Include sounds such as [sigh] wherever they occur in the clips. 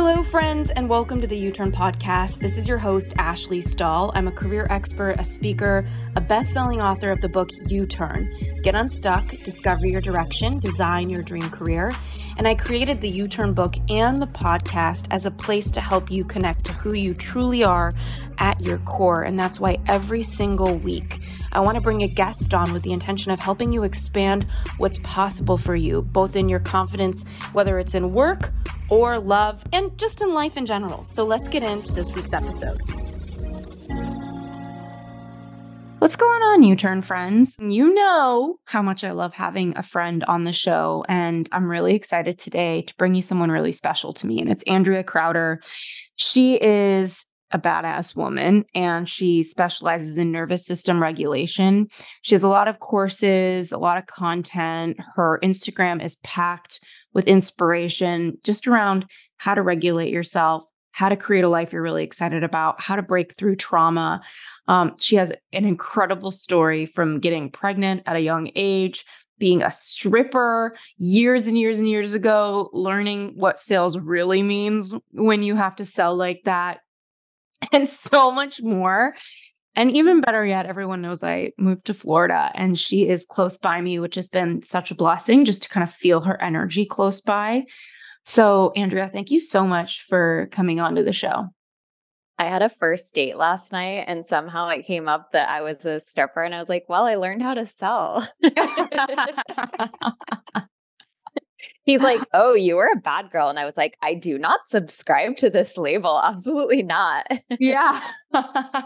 Hello, friends, and welcome to the U Turn Podcast. This is your host, Ashley Stahl. I'm a career expert, a speaker, a best selling author of the book U Turn Get Unstuck, Discover Your Direction, Design Your Dream Career. And I created the U Turn book and the podcast as a place to help you connect to who you truly are at your core. And that's why every single week, I want to bring a guest on with the intention of helping you expand what's possible for you, both in your confidence, whether it's in work or love, and just in life in general. So let's get into this week's episode. What's going on, U Turn friends? You know how much I love having a friend on the show, and I'm really excited today to bring you someone really special to me, and it's Andrea Crowder. She is a badass woman and she specializes in nervous system regulation. She has a lot of courses, a lot of content. Her Instagram is packed with inspiration just around how to regulate yourself, how to create a life you're really excited about, how to break through trauma. Um, she has an incredible story from getting pregnant at a young age, being a stripper years and years and years ago, learning what sales really means when you have to sell like that, and so much more. And even better yet, everyone knows I moved to Florida and she is close by me, which has been such a blessing just to kind of feel her energy close by. So, Andrea, thank you so much for coming on to the show. I had a first date last night and somehow it came up that I was a stripper and I was like, well, I learned how to sell. [laughs] [laughs] [laughs] He's like, [laughs] Oh, you were a bad girl. And I was like, I do not subscribe to this label. [laughs] Absolutely not. yeah. [laughs]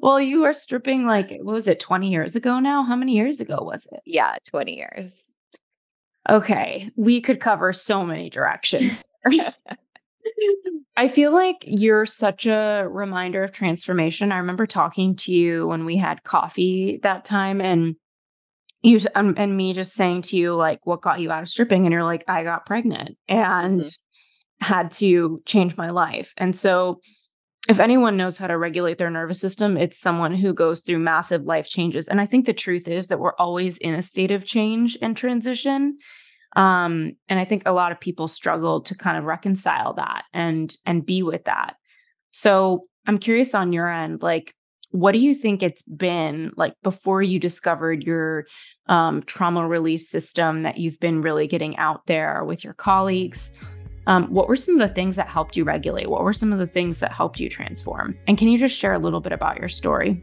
well, you were stripping like, what was it, 20 years ago now? How many years ago was it? Yeah, 20 years. Okay. We could cover so many directions. I feel like you're such a reminder of transformation. I remember talking to you when we had coffee that time and you um, and me just saying to you like what got you out of stripping and you're like I got pregnant and mm-hmm. had to change my life. And so if anyone knows how to regulate their nervous system, it's someone who goes through massive life changes. And I think the truth is that we're always in a state of change and transition. Um, and I think a lot of people struggle to kind of reconcile that and and be with that. So I'm curious on your end, like what do you think it's been like before you discovered your um, trauma release system that you've been really getting out there with your colleagues? Um, what were some of the things that helped you regulate? What were some of the things that helped you transform? And can you just share a little bit about your story?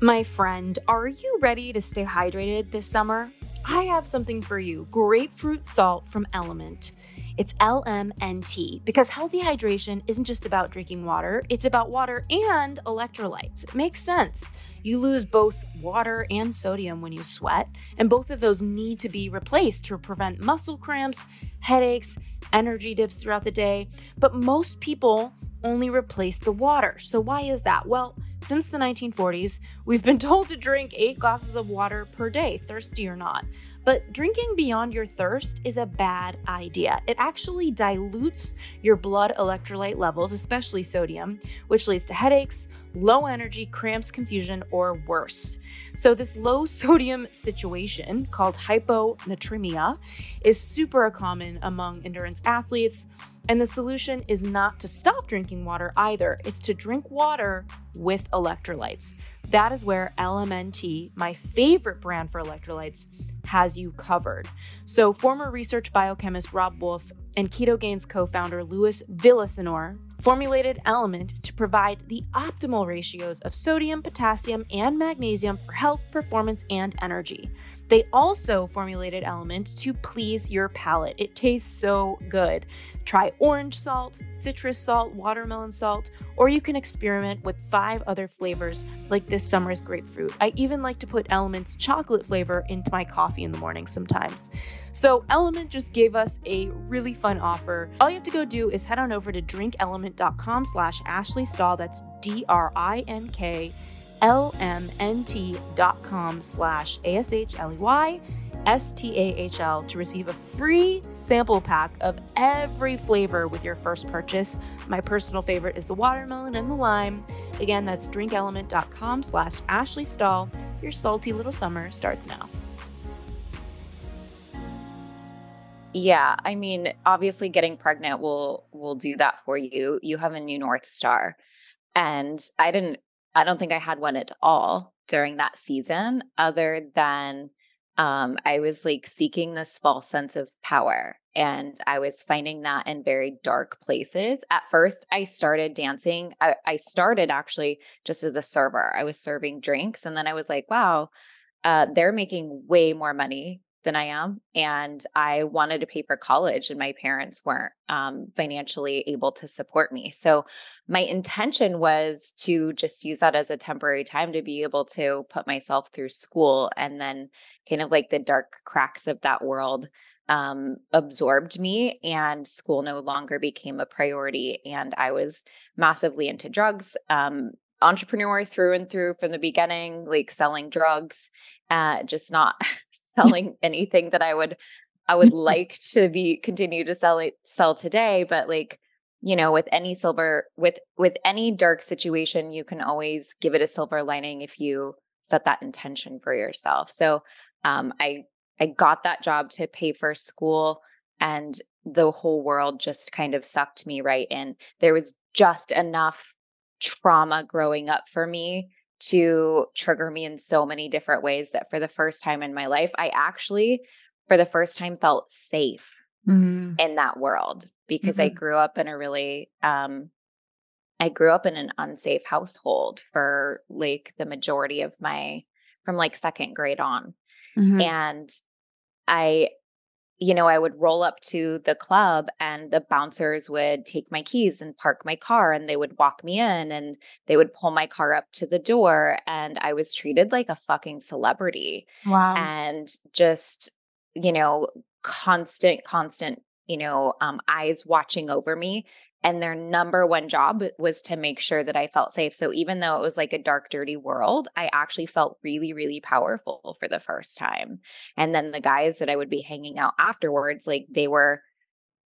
My friend, are you ready to stay hydrated this summer? I have something for you grapefruit salt from Element. It's LMNT because healthy hydration isn't just about drinking water, it's about water and electrolytes. It makes sense. You lose both water and sodium when you sweat, and both of those need to be replaced to prevent muscle cramps, headaches, energy dips throughout the day. But most people only replace the water. So, why is that? Well, since the 1940s, we've been [laughs] told to drink eight glasses of water per day, thirsty or not. But drinking beyond your thirst is a bad idea. It actually dilutes your blood electrolyte levels, especially sodium, which leads to headaches, low energy, cramps, confusion, or worse. So, this low [laughs] sodium situation called hyponatremia is super common among endurance athletes. And the solution is not to stop drinking water either, it's to drink water with electrolytes. That is where LMNT, my favorite brand for electrolytes, has you covered. So, former research biochemist Robb Wolf and Ketogains co founder Luis Villasenor formulated Element to provide the optimal ratios of sodium, potassium, and magnesium for health, performance, and energy. They also formulated Element to please your palate. It tastes so good. Try orange salt, citrus salt, watermelon salt, or you can experiment with five other flavors like this summer's grapefruit. I even like to put Element's chocolate flavor into my coffee in the morning sometimes. So Element just gave us a really fun offer. All you have to go do is head on over to drinkelement.com slash Ashley. That's D-R-I-N-K lmnt.com slash A-S-H-L-E-Y S-T-A-H-L to receive a free sample pack of every flavor with your first purchase. My personal favorite is the watermelon and the lime. Again, that's drinkelement.com slash Ashley Stahl. Your salty little summer starts now. Yeah, I mean, obviously getting pregnant will will do that for you. You have a new north star. And I didn't I don't think I had one at all during that season other than um I was like seeking this false sense of power and I was finding that in very dark places. At first, I started dancing. I, I started actually just as a server. I was serving drinks and then I was like, wow, uh, they're making way more money than I am. And I wanted to pay for college, and my parents weren't um, financially able to support me. So my intention was to just use that as a temporary time to be able to put myself through school. And then, kind of like the dark cracks of that world um, absorbed me, and school no longer became a priority. And I was massively into drugs. Um, entrepreneur through and through from the beginning, like selling drugs, uh, just not [laughs] selling anything that I would I would like to be continue to sell it sell today. But like, you know, with any silver with with any dark situation, you can always give it a silver lining if you set that intention for yourself. So um I I got that job to pay for school and the whole world just kind of sucked me right in. There was just enough trauma growing up for me to trigger me in so many different ways that for the first time in my life, I actually, for the first time, felt safe mm-hmm. in that world because mm-hmm. I grew up in a really, um, I grew up in an unsafe household for like the majority of my, from like second grade on. Mm-hmm. And I you know, I would roll up to the club and the bouncers would take my keys and park my car and they would walk me in and they would pull my car up to the door. And I was treated like a fucking celebrity. Wow. And just, you know, constant, constant, you know, um, eyes watching over me and their number one job was to make sure that I felt safe. So even though it was like a dark, dirty world, I actually felt really, really powerful for the first time. And then the guys that I would be hanging out afterwards, like they were,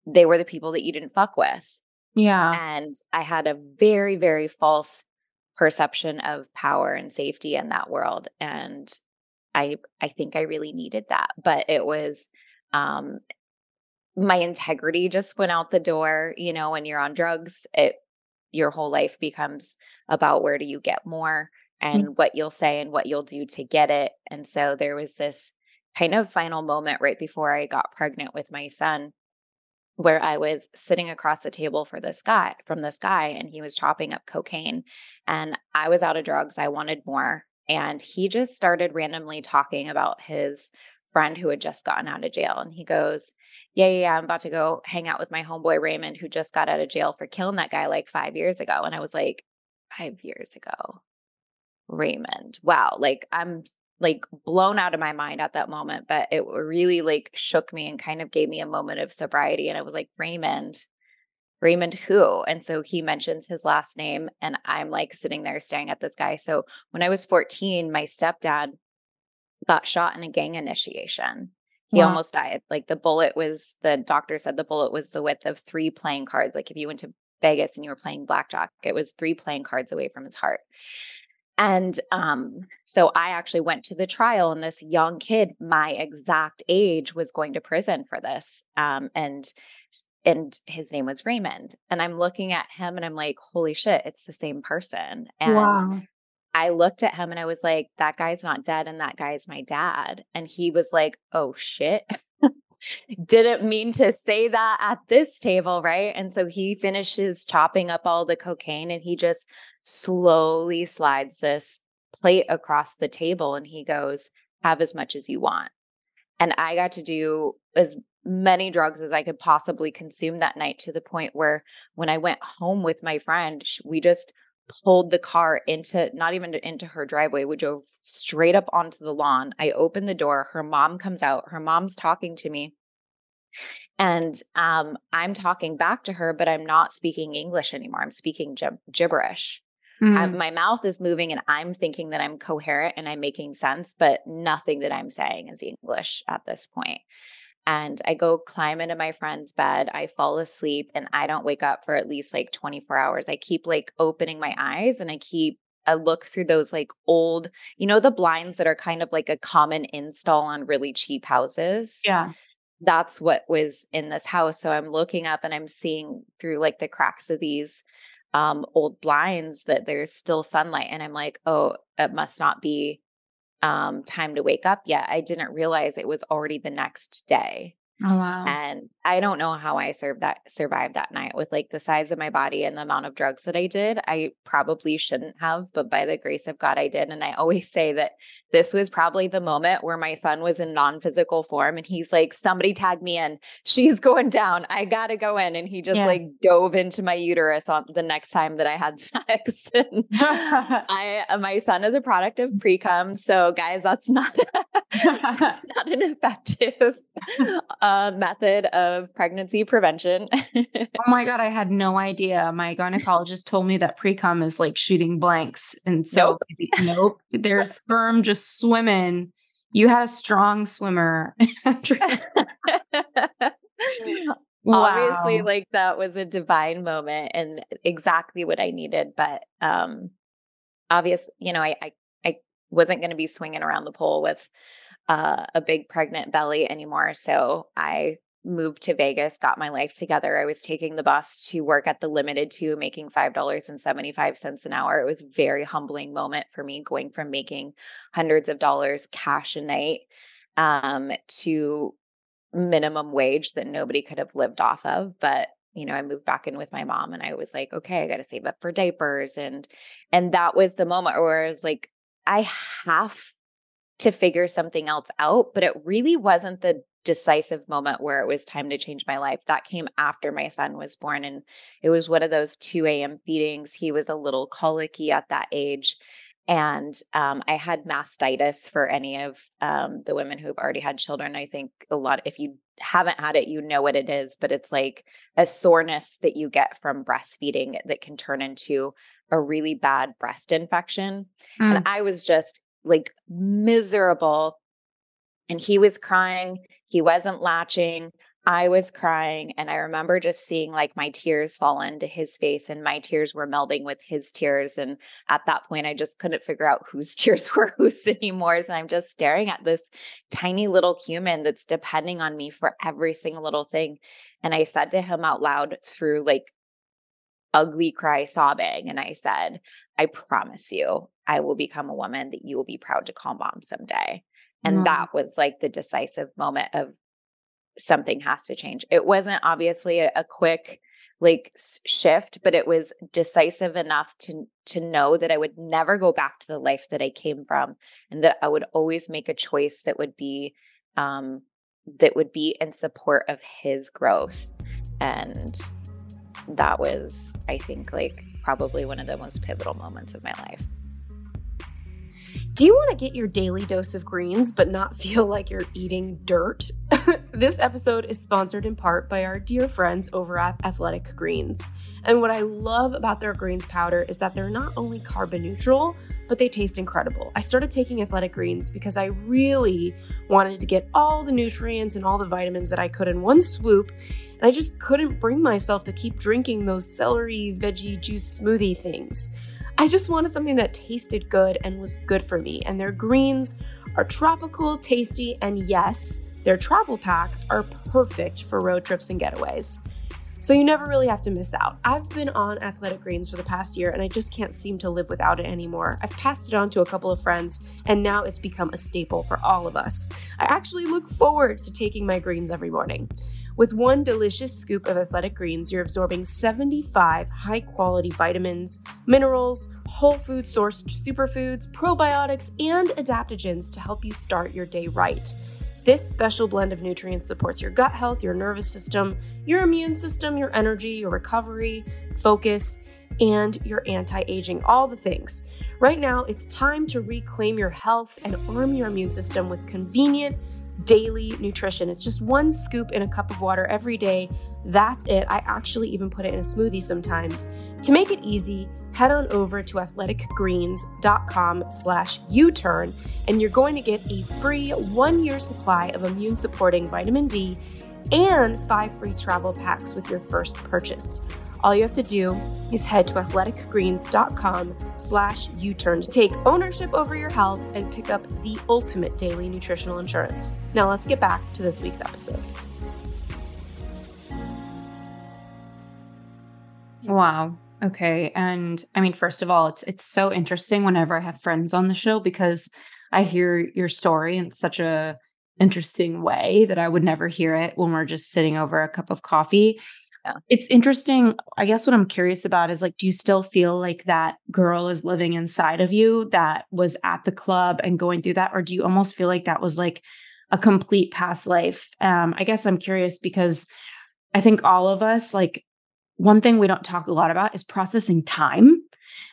they were the people that you didn't fuck with. Yeah. And I had a very, very false perception of power and safety in that world. And I, I think I really needed that, but it was, um, my integrity just went out the door. You know, when you're on drugs, it your whole life becomes about where do you get more mm. and mm-hmm. what you'll say and what you'll do to get it. And so there was this kind of final moment right before I got pregnant with my son where I was sitting across the table for this guy from this guy and he was chopping up cocaine and I was out of drugs I wanted more and he just started randomly talking about his friend who had just gotten out of jail. And he goes, yeah, yeah, yeah, I'm about to go hang out with my homeboy Raymond, who just got out of jail for killing that guy like five years ago. And I was like, five years ago, Raymond. Wow. Like I'm like blown out of my mind at that moment, but it really like shook me and kind of gave me a moment of sobriety. And I was like, Raymond, Raymond who? And so he mentions his last name. And I'm like sitting there staring at this guy. So when I was 14, my stepdad got shot in a gang initiation. He wow. almost died. Like the bullet was, the doctor said the bullet was the width of three playing cards. Like if you went to Vegas and you were playing blackjack, it was three playing cards away from his heart. And um, so I actually went to the trial, and this young kid, my exact age, was going to prison for this. Um, and and his name was Raymond. And I'm looking at him and I'm like, holy shit, it's the same person. And wow. I looked at him and I was like, that guy's not dead and that guy's my dad. And he was like, oh shit. [laughs] Didn't mean to say that at this table, right? And so he finishes chopping up all the cocaine and he just slowly slides this plate across the table and he goes, have as much as you want. And I got to do as many drugs as I could possibly consume that night to the point where when I went home with my friend, we just pulled the car into not even into her driveway. We drove straight up onto the lawn. I open the door. Her mom comes out. Her mom's talking to me. And um, I'm talking back to her, but I'm not speaking English anymore. I'm speaking gib- gibberish. Mm. I, my mouth is moving and I'm thinking that I'm coherent and I'm making sense, but nothing that I'm saying is English at this point and I go climb into my friend's bed. I fall asleep and I don't wake up for at least like 24 hours. I keep like opening my eyes and I keep I look through those like old, you know, the blinds that are kind of like a common install on really cheap houses. Yeah. that's what was in this house. So I'm looking up and I'm seeing through like the cracks of these um, old blinds that there's still sunlight. And I'm like, oh, it must not be um, time to wake up yet. I didn't realize it was already the next day. Oh wow. And I don't know how I served that survived that night with like the size of my body and the amount of drugs that I did. I probably shouldn't have, but by the grace of God I did. And I always [laughs] say that this was probably the moment where my son was in non-physical form and he's like, somebody tag me in. She's [laughs] going down. I gotta go in. And he just yeah. like dove into my uterus on the next time that I had [laughs] sex. [laughs] I uh, my son is a product of pre-cum. So guys, that's not that's not an effective uh, method of pregnancy prevention. oh my God, I had no idea. My gynecologist told me that pre-cum is like shooting blanks. And so nope, nope there's sperm just swimming. You had a strong swimmer. [laughs] wow. Obviously, like that was a divine moment and exactly what I needed. But um obviously, you know, I I, I wasn't going to be swinging around the pole with uh, a big pregnant belly anymore. So I moved to Vegas, got my life together. I was taking the bus to work at the Limited Too, making $5.75 an hour. It was a very humbling moment for me going from making hundreds of dollars cash a night um, to minimum wage that nobody could have lived off of. But you know, I moved back in with my mom and I was like, okay, I got to save up for diapers. And, and that was the moment where I was like, I have to figure something else out. But it really wasn't the decisive moment where it was time to change my life. That came after my son was born. And it was one of those 2 a.m. feedings. He was a little colicky at that age. And um, I had mastitis for any of um, the women who've already had children. I think a lot, if you haven't had it, you know what it is, but it's like a soreness that you get from breastfeeding that can turn into a really bad breast infection. Mm. And I was just like miserable. And he was crying. He wasn't latching. I was crying. And I remember just seeing like my tears fall into his face, and my tears were melding with his tears. And at that point, I just couldn't figure out whose [laughs] tears were whose anymore. And I'm just staring at this tiny little human that's depending on me for every single little thing. And I said to him out loud through like ugly cry sobbing. And I said, I promise you, I will become a woman that you will be proud to call mom someday. And mm-hmm. that was like the decisive moment of something has to change. It wasn't obviously a, a quick like shift, but it was decisive enough to to know that I would never go back to the life that I came from and that I would always make a choice that would be um that would be in support of his growth. And that was I think like probably one of the most pivotal moments of my life. Do you want to get your daily dose of greens but not [laughs] feel like you're eating dirt? [laughs] this episode is sponsored in part by our dear friends over at Athletic Greens. And what I love about their greens powder is that they're not only carbon neutral, but they taste incredible. I started taking Athletic Greens because I really wanted to get all the nutrients and all the vitamins that I could in one swoop, and I just couldn't bring myself to keep drinking those celery veggie juice smoothie things. I just wanted something that tasted good and was good for me. And their greens are tropical, tasty, and yes, their travel packs are perfect for road trips and getaways. So you never really have to miss out. I've been on Athletic Greens for the past year and I just can't seem to live without it anymore. I've passed it on to a couple of friends and now it's become a staple for all of us. I actually look forward to taking my greens every morning. With one delicious scoop of athletic greens, you're absorbing 75 high quality vitamins, minerals, whole food sourced superfoods, probiotics, and adaptogens to help you start your day right. This special blend of nutrients supports your gut health, your nervous system, your immune system, your energy, your recovery, focus, and your anti aging, all the things. Right now, it's time to reclaim your health and arm your immune system with convenient, daily nutrition. It's just one scoop in a cup of water every day. That's it. I actually even put it in a smoothie sometimes. To make it easy, head on over to athleticgreens.com slash U-turn and you're going to get a free one-year supply of immune supporting vitamin D and five free travel packs with your first purchase all you have to do is head to athleticgreens.com slash u-turn to take ownership over your health and pick up the ultimate daily nutritional insurance. Now let's get back to this week's episode. Wow. Okay. And i mean first of all it's it's so interesting whenever i have friends on the show because i hear your story in such a interesting way that i would never hear it when we're just sitting over a cup of coffee. Yeah. It's interesting. I guess what I'm curious about is like, do you still feel like that girl is living inside of you that was at the club and going through that? Or do you almost feel like that was like a complete past life? Um, I guess I'm curious because I think all of us, like, one thing we don't talk a lot about is processing time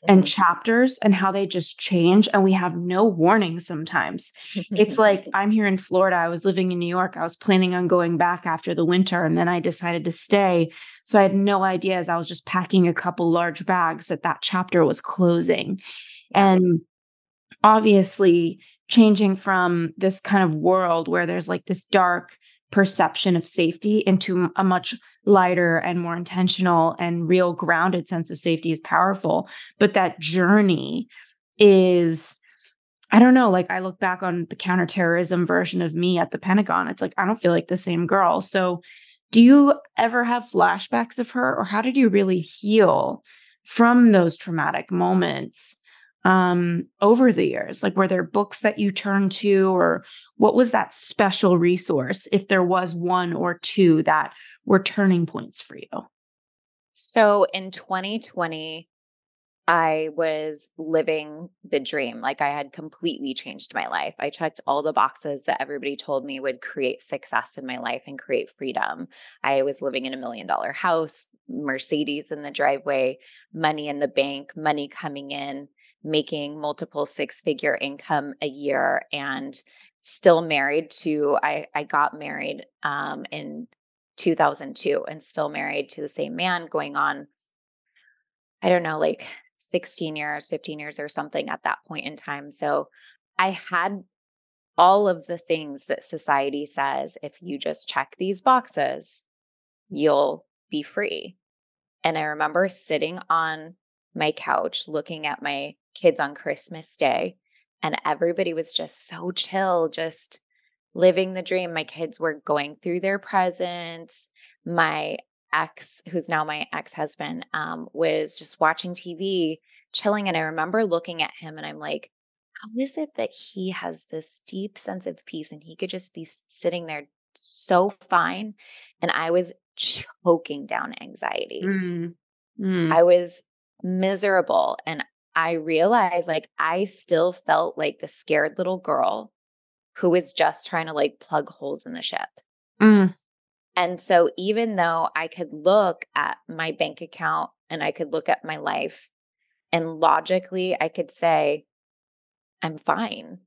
and mm-hmm. chapters and how they just change and we have no warning sometimes. it's [laughs] like I'm here in Florida, I was living in New York, I was planning on going back after the winter and then I decided to stay. So I had no idea as I was just packing a couple large bags that that chapter was closing. And obviously changing from this kind of world where there's like this dark perception of safety into a much lighter and more intentional and real grounded sense of safety is powerful. But that journey is, I don't know, like I look back on the counterterrorism version of me at the Pentagon. It's like, I don't feel like the same girl. So, do you ever have flashbacks of her, or how did you really heal from those traumatic moments? Um, over the years? Like, were there books that you turned to, or what was that special resource, if there was one or two that were turning points for you? So in 2020, I was living the dream. Like I had completely changed my life. I checked all the boxes that everybody told me would create success in my life and create freedom. I was living in a million dollar house, Mercedes in the driveway, money in the bank, money coming in making multiple six figure income a year and still married to I I got married um in 2002 and still married to the same man going on I don't know like 16 years 15 years or something at that point in time. So I had all of the things that society says if you just check these boxes you'll be free. And I remember sitting on my couch looking at my kids on Christmas Day. And everybody was just so chill, just living the dream. My kids were going through their presents. My ex, who's now my ex husband, um, was just watching TV, chilling. And I remember looking at him and I'm like, how is it that he has this deep sense of peace and he could just be sitting there so fine? And I was choking down anxiety. Mm. Mm. I was miserable and I realized like I still felt like the scared little girl who was just trying to like plug holes in the ship. Mm. And so even though I could look at my bank account and I could look at my life and logically I could say, I'm fine.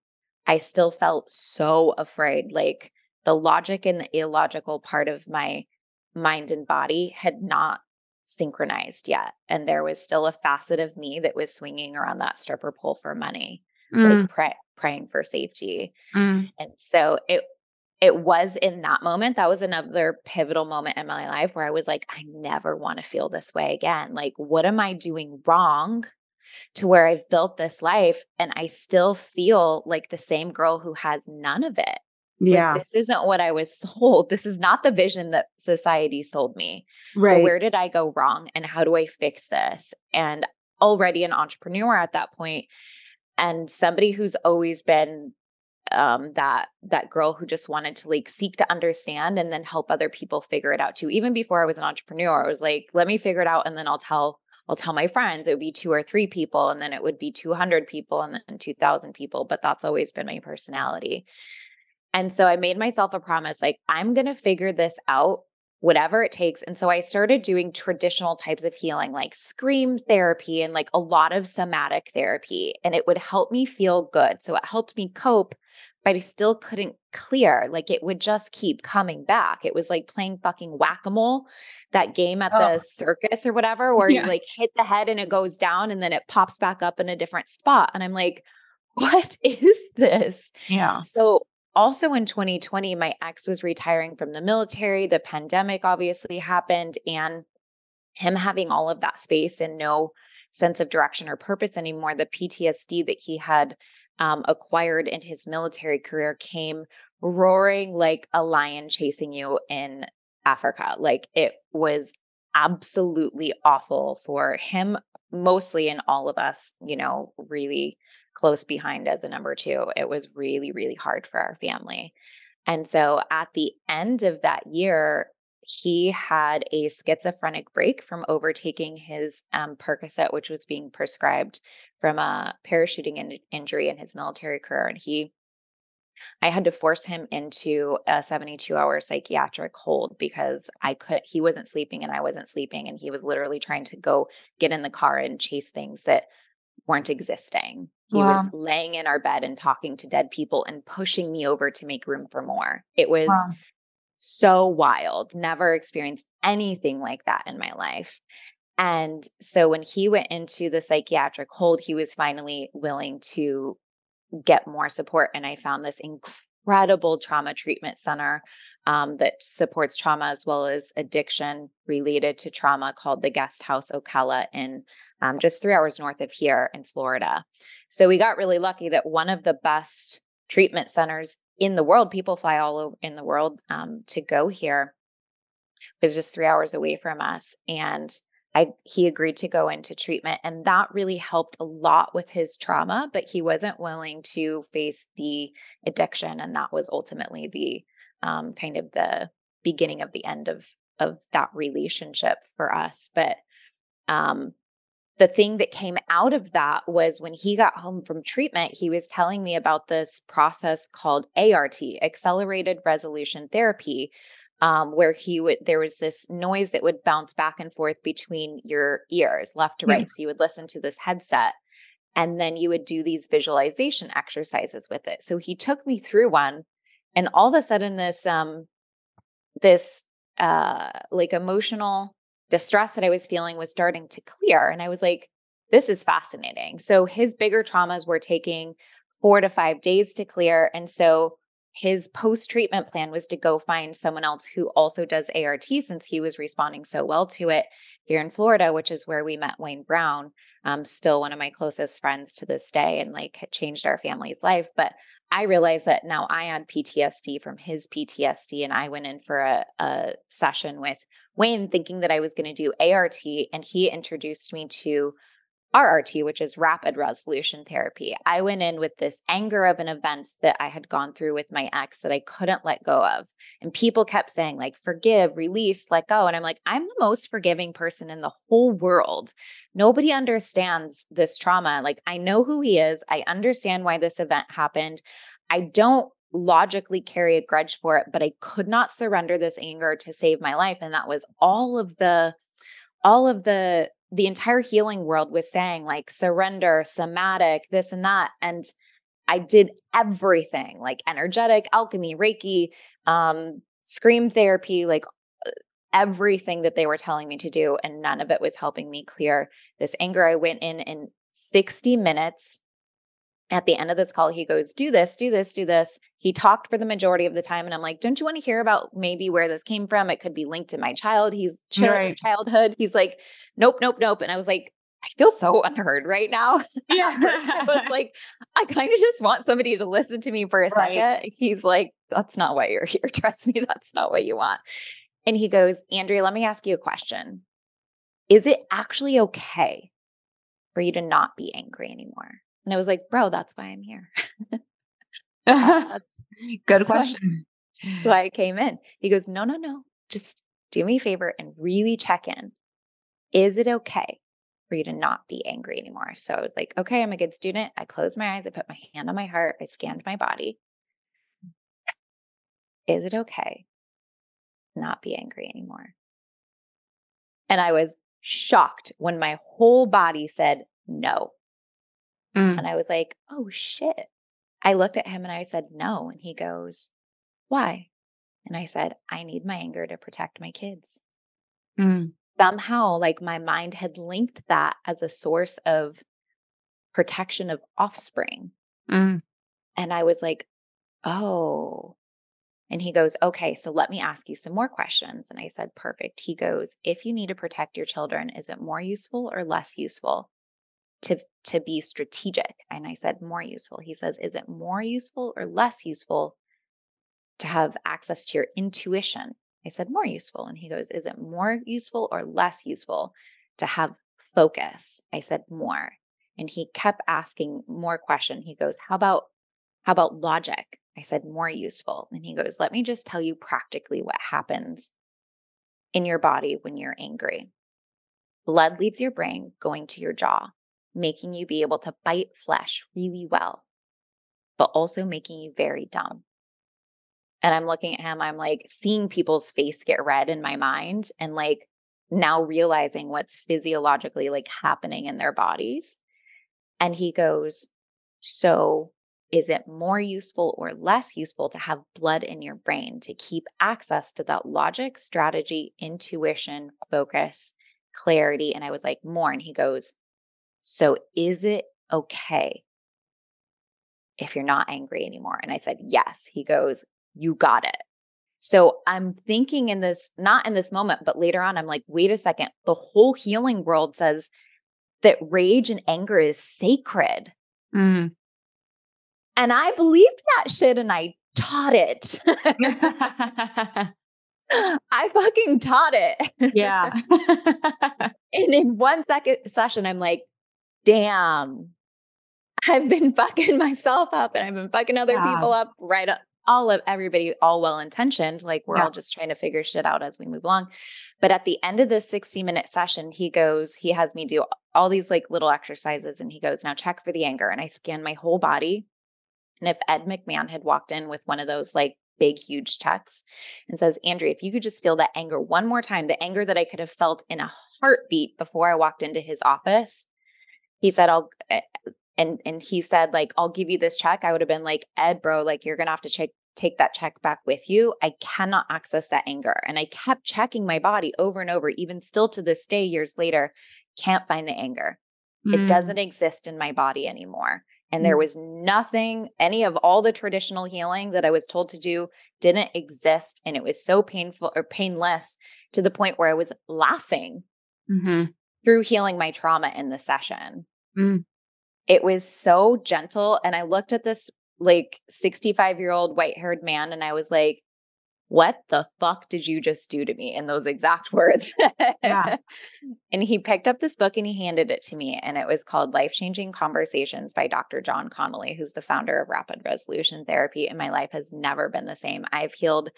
I still felt so afraid. Like the logic and the illogical part of my mind and body had not synchronized yet. And there was still a facet of me that was swinging around that stripper pole for money, mm. like pray, praying for safety. Mm. And so it, it was in that moment that was another pivotal moment in my life where I was like, I never want to feel this way again. Like, what am I doing wrong to where I've built this life and I still feel like the same girl who has none of it? Yeah. Like, this isn't what I was sold. This is not the vision that society sold me. Right. So, where did I go wrong and how do I fix this? And already an entrepreneur at that point and somebody who's always been um, that that girl who just wanted to like seek to understand and then help other people figure it out too. Even before I was an entrepreneur, I was like, let me figure it out and then I'll tell I'll tell my friends. It would be two or three people, and then it would be 200 people and then 2,000 people. But that's always been my personality. And so I made myself a promise like, I'm going to figure this out, whatever it takes. And so I started doing traditional types of healing, like scream therapy and like a lot of somatic therapy. And it would help me feel good. So it helped me cope, but I still couldn't clear. Like it would just keep coming back. It was like playing fucking whack a mole, that game at oh. the circus or whatever, [laughs] where yeah. you like hit the head and it goes down and then it pops back up in a different spot. And I'm like, what [laughs] is this? Yeah. So also in 2020, my ex was retiring from the military. The pandemic obviously happened, and him having all of that space and no sense of direction or purpose anymore, the PTSD that he had um, acquired in his military career came roaring like a lion chasing you in Africa. Like it was absolutely awful for him, mostly, and all of us, you know, really close behind as a number two. It was really, really hard for our family. And so at the end of that year, he had a schizophrenic break from overtaking his um, Percocet, which was being prescribed from a parachuting in- injury in his military career. And he, I had to force him into a 72 hour psychiatric hold because I could, he wasn't sleeping and I wasn't sleeping. And he was literally trying to go get in the car and chase things that weren't existing. He wow. was laying in our bed and talking to dead people and pushing me over to make room for more. It was wow so wild, never experienced anything like that in my life. And so when he went into the psychiatric hold, he was finally willing to get more support. And I found this incredible trauma treatment center um, that supports trauma as well as addiction related to trauma called the Guest House Ocala in um, just three hours north of here in Florida. So we got really lucky that one of the best treatment centers in the world. People fly all over in the world um, to go here. Was just three hours away from us, and I he agreed to go into treatment, and that really helped a lot with his trauma. But he wasn't willing to face the addiction, and that was ultimately the um, kind of the beginning of the end of of that relationship for us. But um, the thing that came out of that was when he got home from treatment, he was telling me about this process called ART, Accelerated Resolution Therapy, um, where he would there was this noise that would bounce back and forth between your ears, left to right. Mm. So you would listen to this headset, and then you would do these visualization exercises with it. So he took me through one, and all of a sudden, this um, this uh, like emotional distress that I was feeling was starting to clear. And I was like, this is fascinating. So his bigger traumas were taking four to five days to clear. And so his post treatment plan was to go find someone else who also does ART since he was responding so well to it here in Florida, which is where we met Wayne Brown. Um, still one of my closest friends to this day and like changed our family's life. But I realized that now I had PTSD from his PTSD, and I went in for a, a session with Wayne thinking that I was going to do ART, and he introduced me to RRT, which is rapid resolution therapy. I went in with this anger of an event that I had gone through with my ex that I couldn't let go of. And people kept saying, like, forgive, release, let go. And I'm like, I'm the most forgiving person in the whole world. Nobody understands this trauma. Like, I know who he is. I understand why this event happened. I don't logically carry a grudge for it, but I could not surrender this anger to save my life. And that was all of the, all of the, the entire healing world was saying like surrender, somatic, this and that. And I did everything like energetic, alchemy, Reiki, um, scream therapy, like uh, everything that they were telling me to do. And none of it was helping me clear this anger. I went in in 60 minutes at the end of this call, he goes, Do this, do this, do this. He talked for the majority of the time. And I'm like, Don't you want to hear about maybe where this came from? It could be linked to my child. He's right. childhood. He's like, Nope, nope, nope. And I was like, I feel so unheard right now. [laughs] [laughs] Yeah. I was like, I kind of just want somebody to listen to me for a right. second. He's like, That's not why you're [laughs] here. Trust me, that's not what you want. And he goes, Andrea, let me ask you a question. Is it actually okay for you to not be angry anymore? And I was like, bro, that's why I'm here. [laughs] [laughs] that's good that's question. Why, [laughs] why I came in. He goes, no, no, no. Just do me a favor and really check in. Is it okay for you to not be angry anymore? So I was like, okay, I'm a good student. I closed my eyes. I put my hand on my heart. I scanned my body. Is it okay not be angry anymore? And I was shocked when my whole body said no. Mm. And I was like, oh shit. I looked at him and I said, no. And he goes, why? And I said, I need my anger to protect my kids. Mm. Somehow, like my mind had linked that as a source of protection of offspring. Mm. And I was like, oh. And he goes, okay, so let me ask you some more questions. And I said, perfect. He goes, if you need to protect your children, is it more useful or less useful to to be strategic and i said more useful he says is it more useful or less useful to have access to your intuition I said, More useful. And he goes, Is it more useful or less useful to have focus? I said, More. And he kept asking more question. He goes, How about how about logic? I said, more useful. And he goes, Let me just tell you practically what happens in your body when you're angry. Blood leaves your brain going to your jaw, making you be able to bite flesh really well, but also making you very dumb. And I'm looking at him, I'm like seeing people's face get red in my mind and like now realizing what's physiologically like happening in their bodies. And he goes, So is it more useful or less useful to have blood in your brain to keep access to that logic, strategy, intuition, focus, clarity? And I was like, more. And he goes, So is it okay if you're not angry anymore? And I said, Yes. He goes, You got it. So I'm thinking in this, not in this moment, but later on, I'm like, wait a second. The whole healing world says that rage and anger is sacred. Mm. And I believed that shit and I taught it. [laughs] [laughs] I fucking taught it. yeah. [laughs] and in one second session, I'm like, damn, I've been [laughs] fucking myself up and I've been fucking other Yeah. people up right up. All of everybody, all well intentioned. Like we're Yeah. all just trying to figure shit out as we move along. But at the end of this 60 minute session, he goes, he has me do all these like little exercises and he goes, now check for the anger. And I scan my whole body. And if Ed McMahon had walked in with one of those like big, huge checks and says, Andrea, if you could just feel that anger one more time, the anger that I could have felt in a heartbeat before I walked into his office, he said, I'll, eh, and, and he said, like, I'll give you this check. I would have been like, Ed, bro, like, you're going to have to check, take that check back with you. I cannot access that anger. And I kept checking my body over and over, even still to this day, years later, can't find the anger. Mm. It doesn't exist in my body anymore. And there Mm. was nothing, any of all the traditional healing that I was told to do didn't exist. And it was so painful or painless to the point where I was laughing hmm through healing my trauma in the session. Mm. It was so gentle. And I looked at this like 65 year old white haired man and I was like, what the fuck did you just do to me in those exact [laughs] words? Yeah. and he picked up this book and he handed it to me. And it was called Life Changing Conversations by Dr. Jon Connelly, who's the founder of Rapid Resolution Therapy. And my life has never been the same. I've healed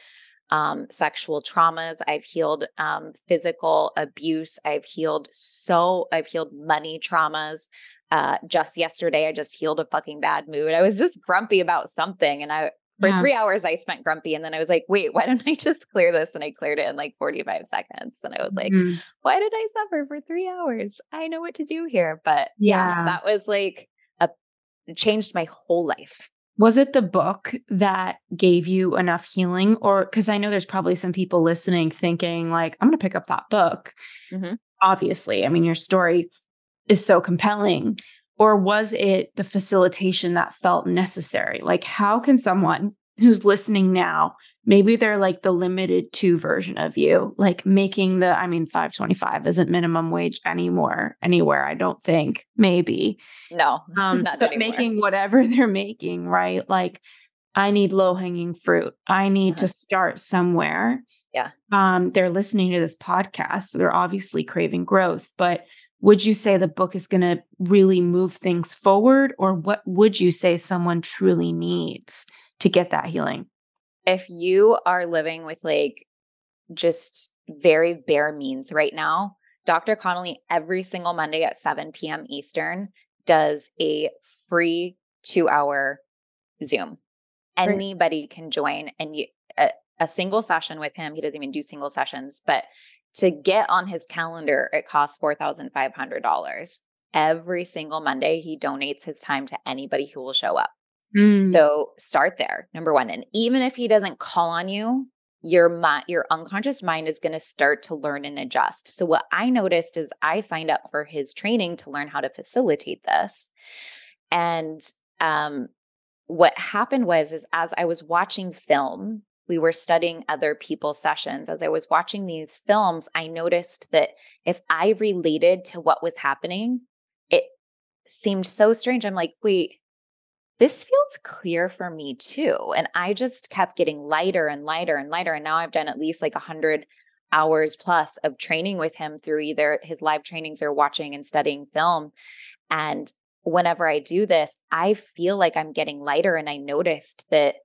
um, sexual traumas. I've healed um, physical abuse. I've healed so, I've healed money traumas. Uh, just yesterday, I just healed a fucking bad mood. I was just grumpy about something. And I, for Yeah. three hours, I spent grumpy. And then I was like, wait, why don't I just clear this? And I cleared it in like 45 seconds. And I was like, Mhm. why did I suffer for three hours? I know what to do here. But yeah, Yeah. that was like a, changed my whole life. Was it the book that gave you enough healing? Or because I know there's probably some people listening thinking, like, I'm going to pick up that book. Mhm. Obviously, I mean, your story is so compelling. Or was it the facilitation that felt necessary? Like, how can someone who's listening now, maybe they're like the Limited Too version of you, like making the, I mean, 525 isn't minimum wage anymore, anywhere, I don't think, maybe No, um, not but anymore. making whatever [laughs] they're making, right? Like, I need low hanging fruit. I need Uh-huh. to start somewhere. Yeah. Um, they're listening to this podcast, so they're obviously craving growth. But would you say the book is going to really move things forward, or what would you say someone truly needs to get that healing? If you are living with like just very bare means right now, Dr. Connelly every single Monday at 7 p.m. Eastern does a free two hour Zoom. Great. Anybody can join and you, a, a single session with him. He doesn't even do single sessions, but to get on his calendar, it costs $4,500. Every single Monday, he donates his time to anybody who will show up. Mm. So start there, number one. And even if he doesn't call on you, your mind, your unconscious mind is going to start to learn and adjust. So what I noticed is I signed up for his training to learn how to facilitate this. And um, what happened was, is as I was watching film, we were studying other people's sessions. As I was watching these films, I noticed that if I related to what was happening, it seemed so strange. I'm like, wait, this feels clear for me too. And I just kept getting lighter and lighter and lighter. And now I've done at least like a hundred hours plus of training with him through either his live trainings or watching and studying film. And whenever I do this, I feel like I'm getting lighter. And I noticed that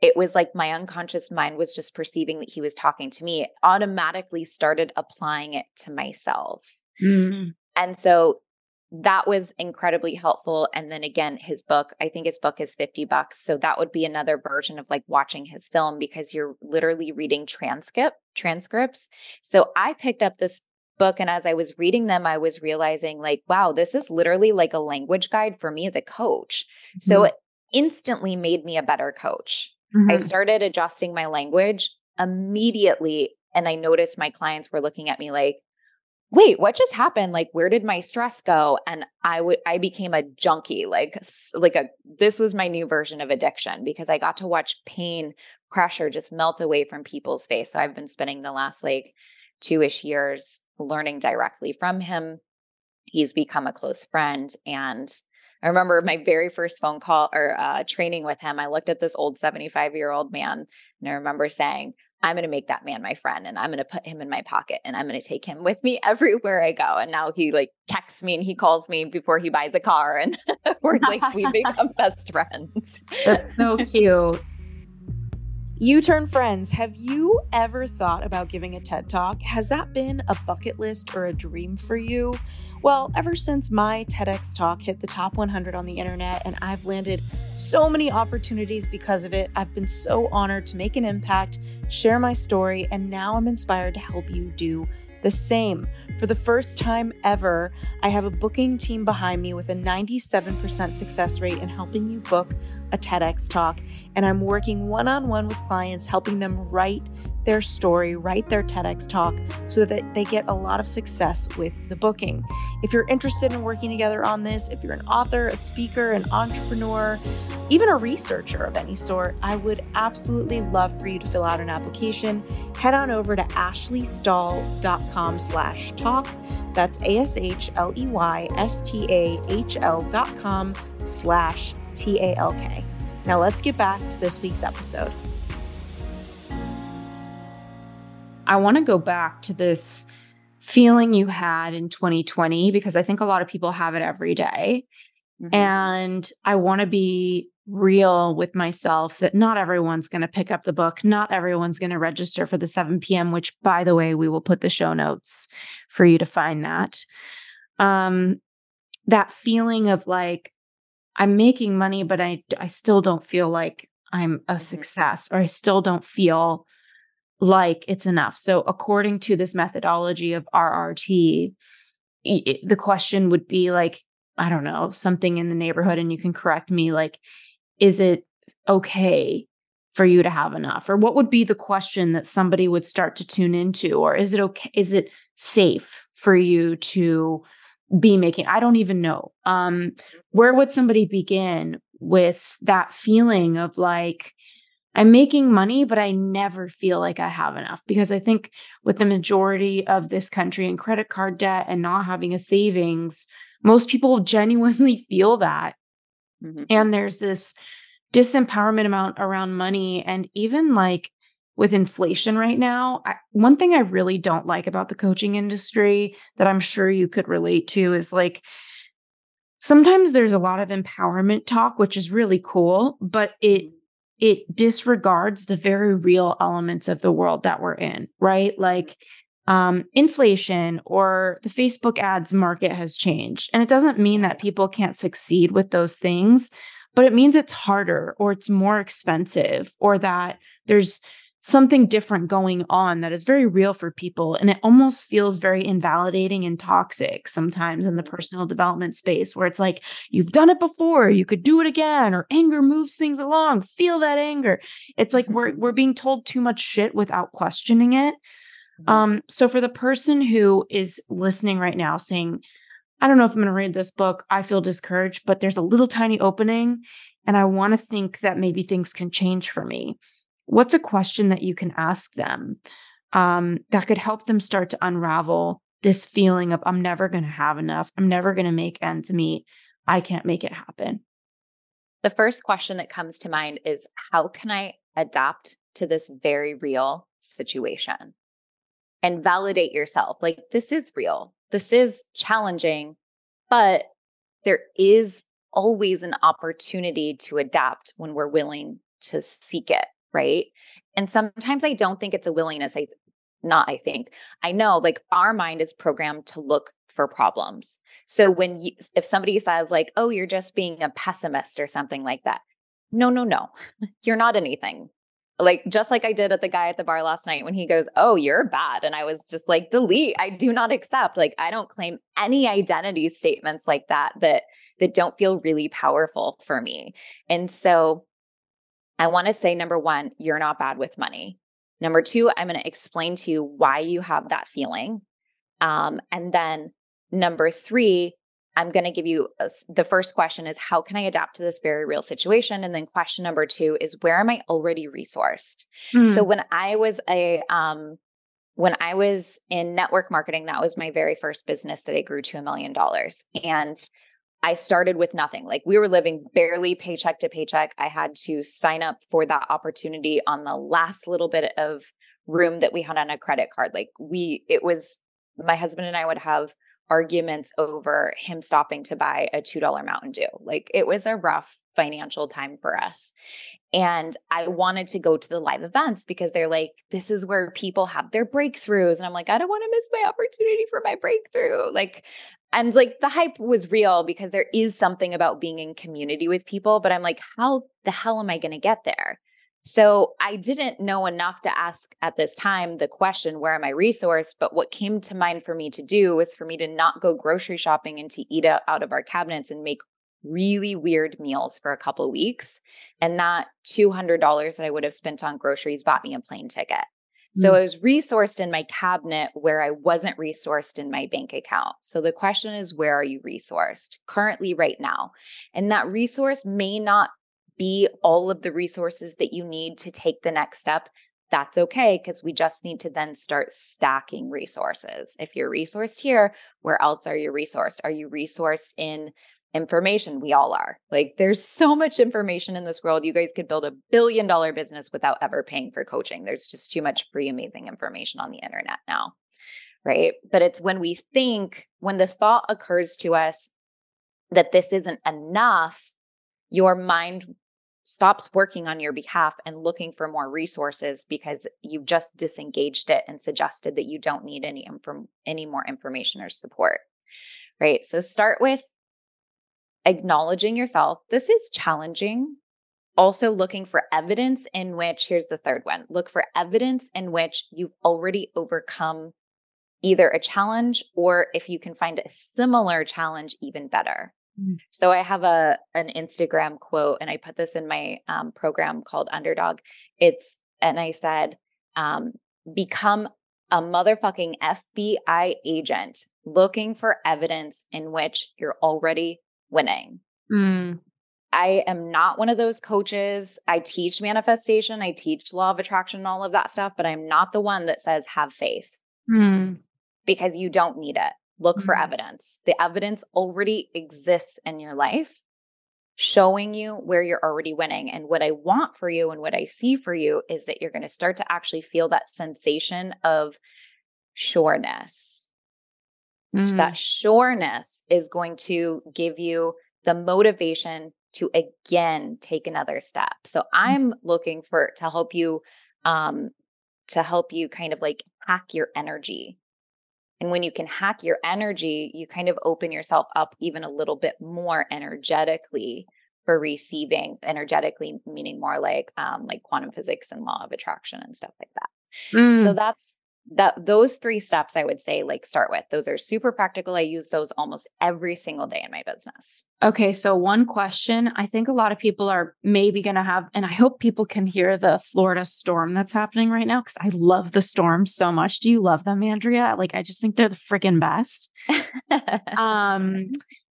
it was like my unconscious mind was just perceiving that he was talking to me, it automatically started applying it to myself. Mm. And so that was incredibly helpful. And then again, his book, I think his book is 50 bucks. So that would be another version of like watching his film because you're literally reading transcript transcripts. So I picked up this book and as I was reading them, I was realizing like, wow, this is literally like a language guide for me as a coach. Mm-hmm. So it instantly made me a better coach. Mm-hmm. I started adjusting my language immediately. And I noticed my clients were looking at me like, wait what just happened? Like where did my stress go? And i would i became a junkie like like a this was my new version of addiction because i got to watch pain pressure just melt away from people's face. So i've been spending the last like two-ish years learning directly from him. He's become a close friend and I remember my very first phone call or uh, training with him. I looked at this old 75 year old man and I remember saying, I'm going to make that man my friend and I'm going to put him in my pocket and I'm going to take him with me [laughs] everywhere I go. And now he like texts me and he calls me before he buys a car and [laughs] we're like, we [laughs] become best friends. That's so cute. YouTurn friends, have you ever thought about giving a TED Talk? Has that been a bucket list or a dream for you? Well, ever since my TEDx talk hit the top 100 on the internet and I've landed so many opportunities because of it, I've been so honored to make an impact, share my story, and now I'm inspired to help you do the same. For the first time ever, I have a booking team behind me with a 97% success rate in helping you book a TEDx talk. And I'm working one on one with clients, helping them write their story, write their TEDx talk so that they get a lot of success with the booking. If you're interested in working together on this, if you're an author, a speaker, an entrepreneur, even a researcher of any sort, I would absolutely love for you to fill out an application. Head on over to ashleystahl.com slash talk. That's A-S-H-L-E-Y-S-T-A-H-L dot com slash T-A-L-K. Now let's get back to this week's episode. I want to go back to this feeling you had in 2020 because I think a lot of people have it every day. Mm-hmm. And I want to be real with myself that not everyone's going to pick up the book. Not everyone's going to register for the 7 p.m., which, by the way, we will put the show notes for you to find that. Um, that feeling of like, I'm making money, but I, I still don't feel like I'm a mm-hmm. success, or I still don't feel like it's enough. So, according to this methodology of RRT, it, the question would be like, I don't know, something in the neighborhood, and you can correct me like, is it okay for you to have enough? Or what would be the question that somebody would start to tune into? Or is it okay? Is it safe for you to be making? I don't even know. Um, where would somebody begin with that feeling of like, I'm making money, but I never feel like I have enough because I think with the majority of this country and credit card debt and not having a savings, most people [laughs] genuinely feel that. Mm-hmm. And there's this disempowerment amount around money. And even like with inflation right now, I, one thing I really don't like about the coaching industry that I'm sure you could relate to is like, sometimes there's a lot of empowerment talk, which is really cool, but it mm-hmm it disregards the very real elements of the world that we're in, right? Like um, inflation or the Facebook ads market has changed. And it doesn't mean that people can't succeed with those things, but it means it's harder or it's more expensive or that there's something different going on that is very real for people. And it almost feels very invalidating and toxic sometimes in the personal development space, where it's like, you've done it before, you could do it again, or anger moves things along, feel that anger. It's like we're, mm-hmm. we're being told too much shit without questioning it. Mm-hmm. Um, so for the person who is listening right now saying, I don't know if I'm going to read this book, I feel discouraged, but there's a little tiny opening. And I want to think that maybe things can change for me what's a question that you can ask them um, that could help them start to unravel this feeling of i'm never going to have enough i'm never going to make ends meet i can't make it happen the first question that comes to mind is how can I adapt to this very real situation? And validate yourself. Like, this is real. This is challenging, but there is always an opportunity to adapt when we're willing to seek it, right? And sometimes I don't think it's a willingness. I not I think. I know like our mind is programmed to look for problems. So when you, if somebody says like, "Oh, you're just being a pessimist" or something like that. No, no, no. [laughs] you're not anything. Like just like I did at the guy at the bar last night when he goes, "Oh, you're bad." And I was just like, "Delete. I do not accept. Like I don't claim any identity statements like that that that don't feel really powerful for me." And so I want to say number 1, you're not bad with money. Number 2, I'm going to explain to you why you have that feeling. Um, and then Number three, I'm going to give you a, the first question is how can I adapt to this very real situation? And then question number two is where am I already resourced? Mm. So when I was a, um, when I was in network marketing, that was my very first business that I grew to a million dollars. And I started with nothing. Like we were living barely paycheck to paycheck. I had to sign up for that opportunity on the last little bit of room that we had on a credit card. Like we, it was my husband and I would have arguments over him stopping to buy a $2 Mountain Dew. Like it was a rough financial time for us. And I wanted to go to the live events because they're like, this is where people have their breakthroughs. And I'm like, I don't want to miss my opportunity for my breakthrough. Like, and like the hype was real because there is something about being in community with people. But I'm like, how the hell am I going to get there? So I didn't know enough to ask at this time the question, where am I resourced? But what came to mind for me to do was for me to not go grocery shopping and to eat out of our cabinets and make really weird meals for a couple weeks. And that $200 that I would have spent on groceries bought me a plane ticket. So mm. I was resourced in my cabinet where I wasn't resourced in my bank account. So the question is, where are you resourced currently right now? And that resource may not be all of the resources that you need to take the next step, that's okay because we just need to then start stacking resources. If you're resourced here, where else are you resourced? Are you resourced in information? We all are. Like there's so much information in this world. You guys could build a billion dollar business without ever paying for coaching. There's just too much free, amazing information on the internet now. Right. But it's when we think, when this thought occurs to us that this isn't enough, your mind stops working on your behalf and looking for more resources because you've just disengaged it and suggested that you don't need any inform- any more information or support. Right? So start with acknowledging yourself. This is challenging. Also looking for evidence in which here's the third one. Look for evidence in which you've already overcome either a challenge or if you can find a similar challenge even better. Mm. So I have a an Instagram quote, and I put this in my um, program called Underdog. It's and I said, um, "Become a motherfucking FBI agent looking for evidence in which you're already winning." Mm. I am not one of those coaches. I teach manifestation, I teach law of attraction, and all of that stuff, but I'm not the one that says have faith mm. because you don't need it. Look mm-hmm. for evidence. The evidence already exists in your life, showing you where you're already winning. And what I want for you and what I see for you is that you're going to start to actually feel that sensation of sureness. Mm. So that mm. sureness is going to give you the motivation to again take another step. So mm. I'm looking for to help you um to help you kind of like hack your energy and when you can hack your energy, you kind of open yourself up even a little bit more energetically for receiving energetically meaning more like um like quantum physics and law of attraction and stuff like that. Mm. So that's that those three steps I would say like start with. Those are super practical. I use those almost every single day in my business. Okay, so one question I think a lot of people are maybe going to have and I hope people can hear the Florida storm that's happening right now cuz I love the storm so much. Do you love them, Andrea? Like I just think they're the freaking best. [laughs] um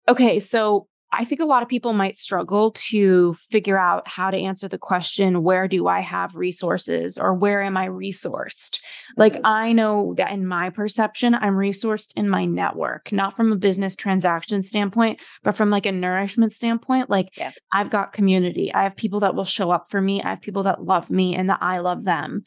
okay, so I think a lot of people might struggle to figure out how to answer the question, where do I have resources or where am I resourced? Like, mm-hmm. I know that in my perception, I'm resourced in my network, not from a business transaction standpoint, but from like a nourishment standpoint. Like, yeah. I've got community. I have people that will show up for me. I have people that love me and that I love them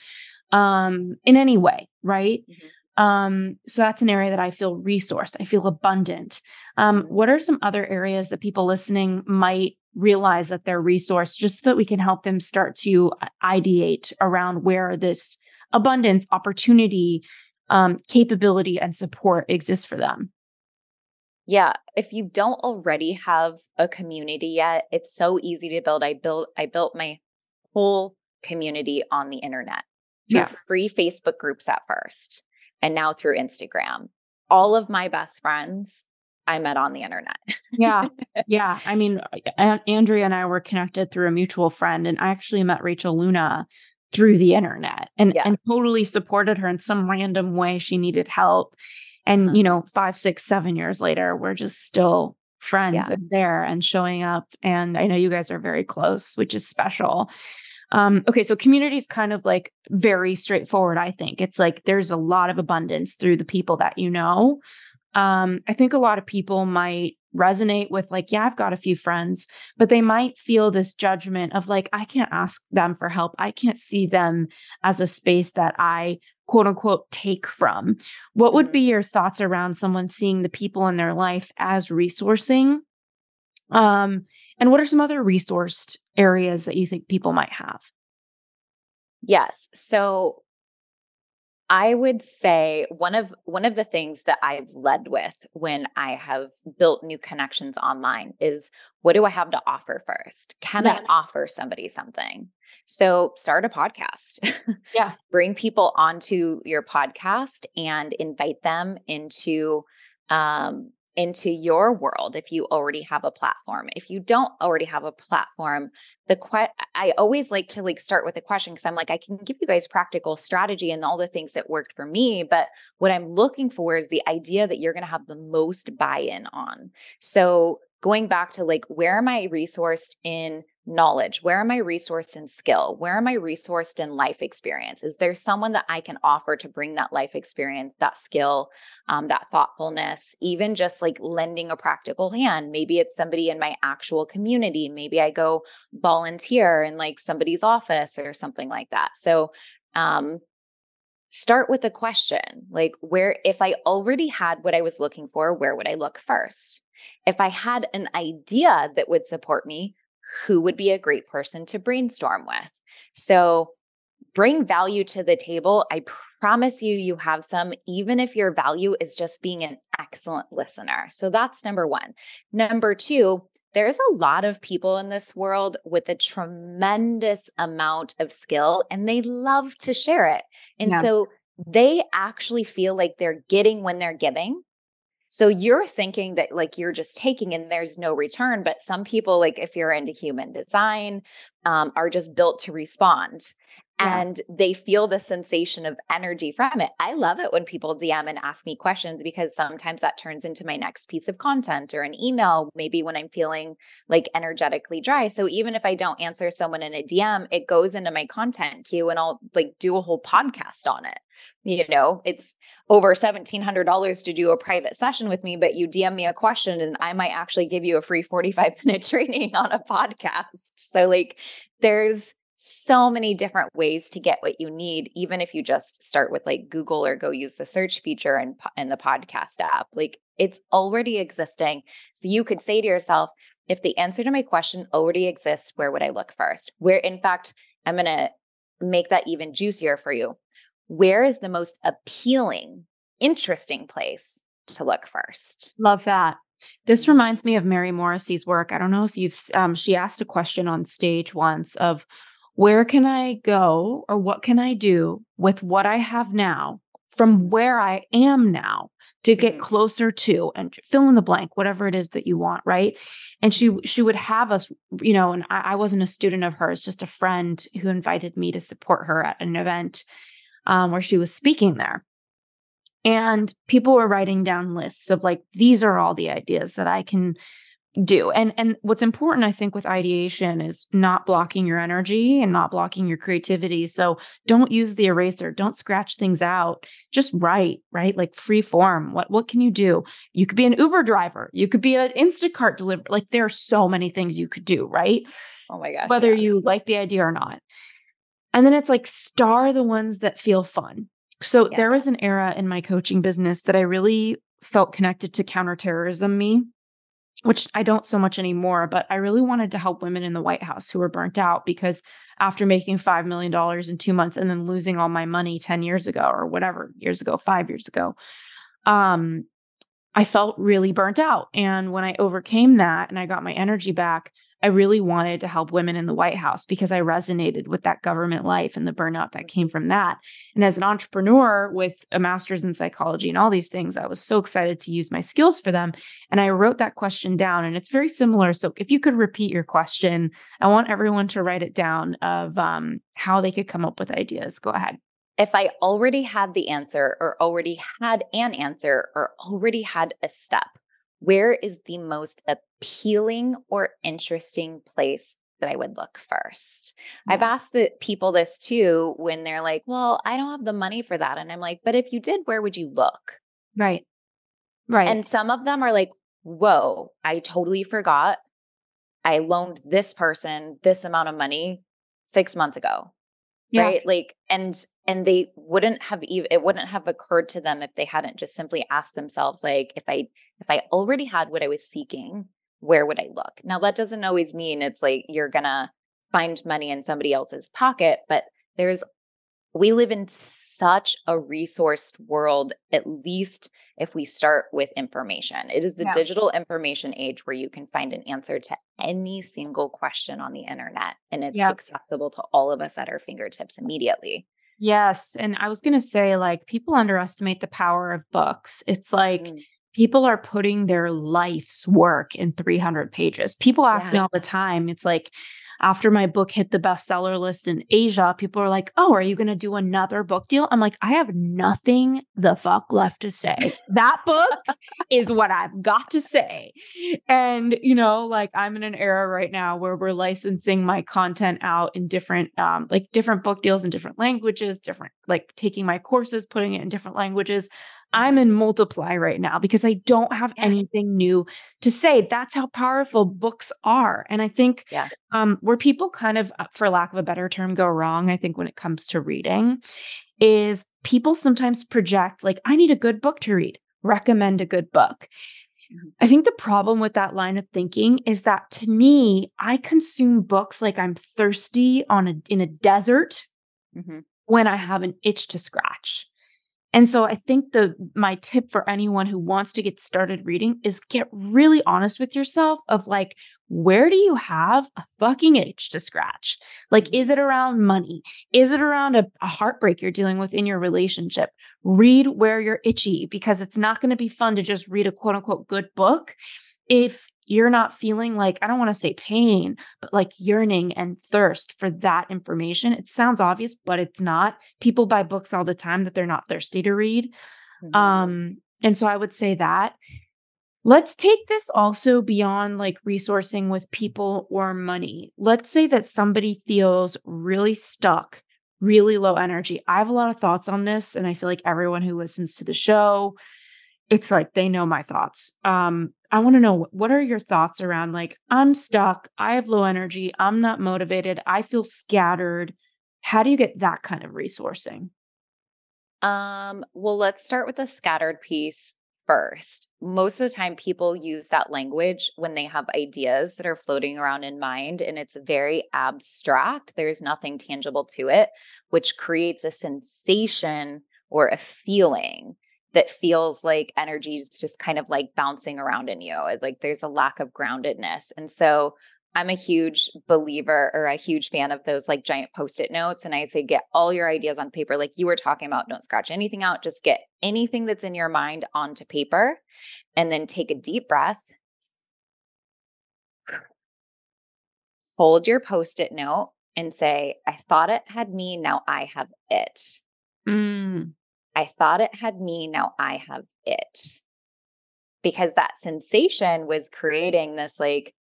um, in any way, right? Mm-hmm. Um, so that's an area that I feel resourced. I feel abundant. Um, what are some other areas that people listening might realize that they're resourced just so that we can help them start to uh, ideate around where this abundance, opportunity, um, capability, and support exists for them? Yeah, if you don't already have a community yet, it's so easy to build. I built I built my whole community on the internet through yeah. free Facebook groups at first and now through Instagram. All of my best friends I met on the internet. yeah. [laughs] Yeah. I mean, Andrea and I were connected through a mutual friend, and I actually met Rachel Luna through the internet and, yeah. and totally supported her in some random way she needed help. And, uh-huh. you know, five, six, seven years later, we're just still friends yeah. and there and showing up. And I know you guys are very close, which is special. Um, okay, so community is kind of like very straightforward, I think. It's like there's a lot of abundance through the people that you know. Um, I think a lot of people might resonate with like, yeah, I've got a few friends, but they might feel this judgment of like, I can't ask them for help. I can't see them as a space that I quote unquote take from. What would be mm-hmm. your thoughts around someone seeing the people in their life as resourcing? Um, and what are some other resourced areas that you think people might have? Yes. So I would say one of one of the things that I've led with when I have built new connections online is what do I have to offer first? Can yeah. I offer somebody something? So start a podcast. [laughs] Yeah. Bring people onto your podcast and invite them into um, into your world if you already have a platform. If you don't already have a platform, the que- I always like to like start with a question because I'm like I can give you guys practical strategy and all the things that worked for me, but what I'm looking for is the idea that you're going to have the most buy-in on. So going back to like where am I resourced in knowledge? Where am I resourced in skill? Where am I resourced in life experience? Is there someone that I can offer to bring that life experience, that skill, um, that thoughtfulness, even just like lending a practical hand? Maybe it's somebody in my actual community. Maybe I go volunteer in like somebody's office or something like that. So, um, start with a question like where if i already had what i was looking for where would i look first if i had an idea that would support me who would be a great person to brainstorm with. So bring value to the table. I promise you, you have some, even if your value is just being an excellent listener. So that's number one. Number two, there's a lot of people in this world with a tremendous amount of skill and they love to share it. And yeah. so they actually feel like they're getting when they're giving so you're thinking that like you're just taking and there's no return. But some people, like if you're into human design, um, are just built to respond. Yeah. And they feel the sensation of energy from it. I love it when people DM and ask me questions because sometimes that turns into my next piece of content or an email, maybe when I'm feeling like energetically dry. So even if I don't answer someone in a DM, it goes into my content queue and I'll like do a whole podcast on it. You know, it's over $1,700 to do a private session with me, but you DM me a question and I might actually give you a free 45 [laughs] minute training on a podcast. So, like, there's so many different ways to get what you need, even if you just start with like Google or go use the search feature and in, the podcast app. Like, it's already existing. So, you could say to yourself, if the answer to my question already exists, where would I look first? Where, in fact, I'm going to make that even juicier for you where is the most appealing, interesting place to look first? Love that. This reminds me of Mary Morrissey's work. I don't know if you've, um, she asked a question on stage once of where can I go or what can I do with what I have now from where I am now to get mm-hmm. closer to and fill in the blank, whatever it is that you want, right? And she she would have us, you know, and I, I wasn't a student of hers, just a friend who invited me to support her at an event um, where she was speaking there. And people were writing down lists of like, these are all the ideas that I can do. And and what's important I think with ideation is not blocking your energy and not blocking your creativity. So don't use the eraser, don't scratch things out. Just write, right? Like free form. What what can you do? You could be an Uber driver. You could be an Instacart delivery. Like there are so many things you could do, right? Oh my gosh. Whether yeah. you like the idea or not. And then it's like star the ones that feel fun. So Yeah. there was an era in my coaching business that I really felt connected to counterterrorism me, which I don't so much anymore, but I really wanted to help women in the White House who were burnt out because after making $5 million in two months and then losing all my money 10 years ago or whatever years ago, five years ago, um, I felt really burnt out. And when I overcame that and I got my energy back, I really wanted to help women in the White House because I resonated with that government life and the burnout that came from that. And as an entrepreneur with a master's in psychology and all these things, I was so excited to use my skills for them. And I wrote that question down, and it's very similar. So if you could repeat your question, I want everyone to write it down of um, how they could come up with ideas. Go ahead. if I already had the answer or already had an answer or already had a step, where is the most appealing or interesting place that I would look first? I've hmm. asked the people this too when they're like, well, I don't have the money for that. And I'm like, but if you did, where would you look? Right. Right. And some of them are like, whoa, I totally forgot. I loaned this person this amount of money six months ago. Yeah. Right. Like, and, and they wouldn't have even, it wouldn't have occurred to them if they hadn't just simply asked themselves, like, if I, if I already had what I was seeking, where would I look? Now, that doesn't always mean it's like you're going to find money in somebody else's pocket, but there's, we live in such a resourced world, at least if we start with information. It is the Yeah. digital information age where you can find an answer to any single question on the internet and it's Yeah. accessible to all of us at our fingertips immediately. Yes. And I was going to say, like, people underestimate the power of books. It's like Mm. People are putting their life's work in 300 pages. People ask me all the time, it's like, after my book hit the bestseller list in Asia, people are like, Oh, are you going to do another book deal? I'm like, I have nothing the fuck left to say. That book is what I've got to say. And, you know, like I'm in an era right now where we're licensing my content out in different, um, like different book deals in different languages, different, like taking my courses, putting it in different languages. I'm in multiply right now because I don't have Yeah. anything new to say. That's how powerful books are. And I think Yeah. um, where people kind of, uh, for lack of a better term, go wrong, I think when it comes to reading, is people sometimes project, like, I need a good book to read, recommend a good book. Mhm. I think the problem with that line of thinking is that to me, I consume books like I'm thirsty on a in a desert Mhm. when I have an itch to scratch. And so I think the my tip for anyone who wants to get started reading is get really honest with yourself of like where do you have a fucking itch to scratch? Like mm-hmm. is it around money? Is it around a, a heartbreak you're dealing with in your relationship? Read where you're itchy because it's not going to be fun to just read a quote unquote good book if you're not feeling like I don't want to say pain, but like yearning and thirst for that information. It sounds obvious, but it's not. People buy books all the time that they're not thirsty to read. Mhm. Um, and so I would say that. Let's take this also beyond like resourcing with people or money. Let's say that somebody feels really stuck, really low energy. I have a lot of thoughts on this, and I feel like everyone who listens to the show, it's like they know my thoughts. Um, I want to know what are your thoughts around like, I'm stuck, I have low energy, I'm not motivated, I feel scattered. How do you get that kind of resourcing? Um, well, let's start with the scattered piece first. Most of the time, people use that language when they have ideas that are floating around in mind, and it's very abstract. There's nothing tangible to it, which creates a sensation or a feeling that feels like energy is just kind of like bouncing around in you. Like there's a lack of groundedness. And so I'm a huge believer or a huge fan of those like giant post it notes. And I say, get all your ideas on paper, like you were talking about. Don't scratch anything out. Just get anything that's in your mind onto paper and then take a deep breath. Hold your post it note and say, I thought it had me. Now I have it. Mm, I thought it had me. Now I have it. because that sensation was creating this like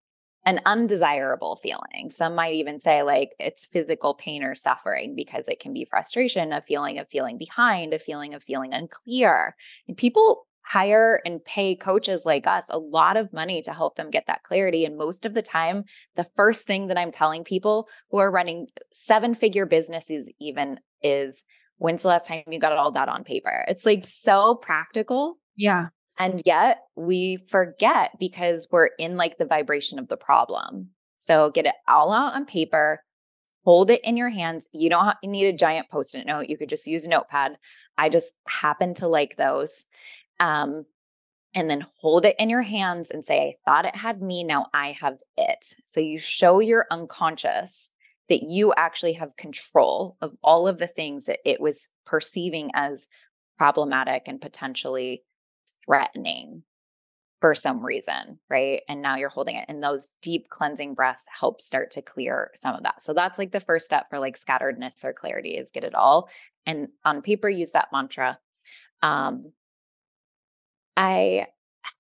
an undesirable feeling. Some might even say like it's physical pain or suffering because it can be frustration, a feeling of feeling behind, a feeling of feeling unclear. And people hire and pay coaches like us a lot of money to help them get that clarity. And most of the time, the first thing that I'm telling people who are running seven figure businesses, even is when's the last time you got all that on paper? It's like so practical. Yeah. And yet we forget because we're in like the vibration of the problem. So get it all out on paper, hold it in your hands. You don't need a giant post it note. You could just use a notepad. I just happen to like those. Um, and then hold it in your hands and say, I thought it had me. Now I have it. So you show your unconscious that you actually have control of all of the things that it was perceiving as problematic and potentially threatening for some reason, right? And now you're holding it. And those deep cleansing breaths help start to clear some of that. So that's like the first step for like scatteredness or clarity is get it all. And on paper, use that mantra. Um, I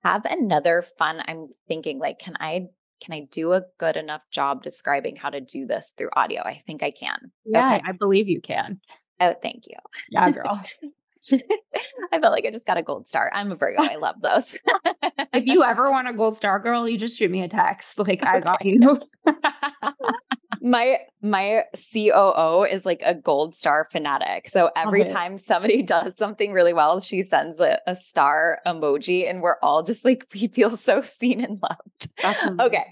have another fun. I'm thinking like, can I can I do a good enough job describing how to do this through audio? I think I can. Yeah, okay. I believe you can. Oh, thank you. Yeah, girl. [laughs] I felt like I just got a gold star. I'm a Virgo. I love those. if you ever [laughs] want a gold star, girl, you just shoot me a text. Like I got you. [laughs] my my COO is like a gold star fanatic. So every okay. time somebody [laughs] does something really well, she sends a, a, star emoji, and we're all just like we feel so [laughs] seen and loved. okay.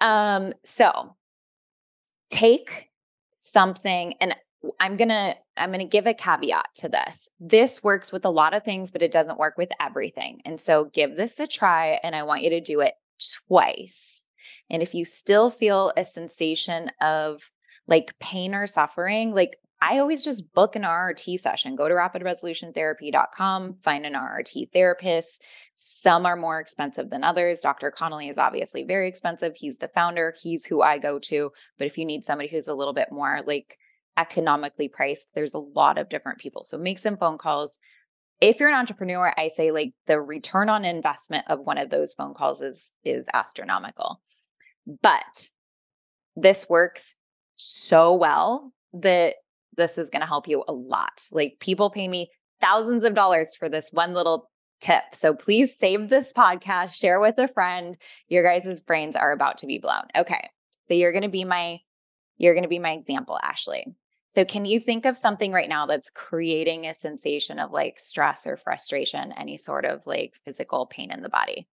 Um. So take something and I'm going to I'm going to give a caveat to this. This works with a lot of things but it doesn't work with everything. And so give this a try and I want you to do it twice. And if you still feel a sensation of like pain or suffering, like I always just book an RRT session. Go to rapidresolutiontherapy.com, find an RRT therapist. Some are more expensive than others. Dr. Connelly is obviously very expensive. He's the founder, he's who I go to. But if you need somebody who's a little bit more like economically priced. There's a lot of different people. So make some phone calls. If you're an entrepreneur, I say like the return on investment of one of those phone calls is is astronomical. But this works so well that this is going to help you a lot. Like people pay me thousands of dollars for this one little tip. So please save this podcast, share with a friend. Your guys' brains are about to be blown. Okay. So you're going to be my you're going to be my example, Ashley. So, can you think of something right now that's creating a sensation of like stress or frustration, any sort of like physical pain in the body?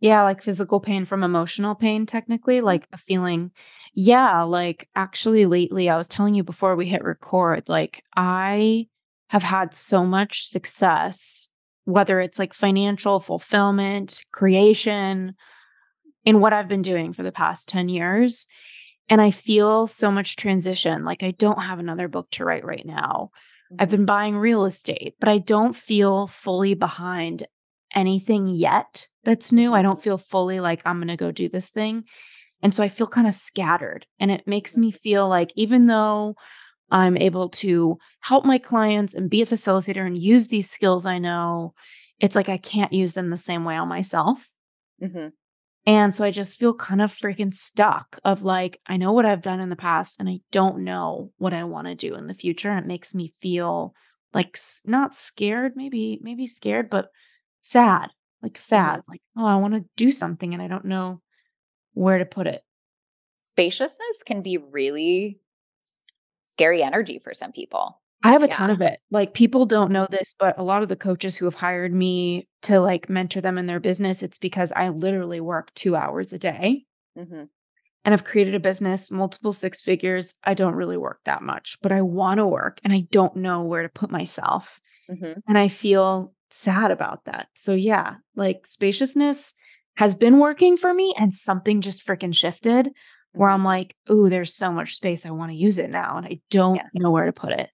Yeah, like physical pain from emotional pain, technically, like a feeling. Yeah, like actually, lately, I was telling you before we hit record, like I have had so much success, whether it's like financial fulfillment, creation, in what I've been doing for the past 10 years. And I feel so much transition. Like I don't have another book to write right now. Mm-hmm. I've been buying real estate, but I don't feel fully behind anything yet that's new. I don't feel fully like I'm going to go do this thing. And so I feel kind of scattered. And it makes me feel like even though I'm able to help my clients and be a facilitator and use these skills I know, it's like I can't use them the same way on myself. Mm-hmm. And so I just feel kind of freaking stuck of like, I know what I've done in the past and I don't know what I want to do in the future. And it makes me feel like not scared, maybe, maybe scared, but sad, like mm-hmm. sad, like, oh, I want to do something and I don't know where to put it. Spaciousness can be really scary energy for some people. I have a yeah. ton of it. Like people don't know this, but a lot of the coaches who have hired me to like mentor them in their business, it's because I literally work two hours a day. Mm-hmm. And I've created a business, multiple six figures. I don't really work that much, but I want to work and I don't know where to put myself. Mm-hmm. And I feel sad about that. So, yeah, like spaciousness has been working for me and something just freaking shifted where I'm mm-hmm. like, oh, there's so much space. I want to use it now. And I don't yeah. know where to put it.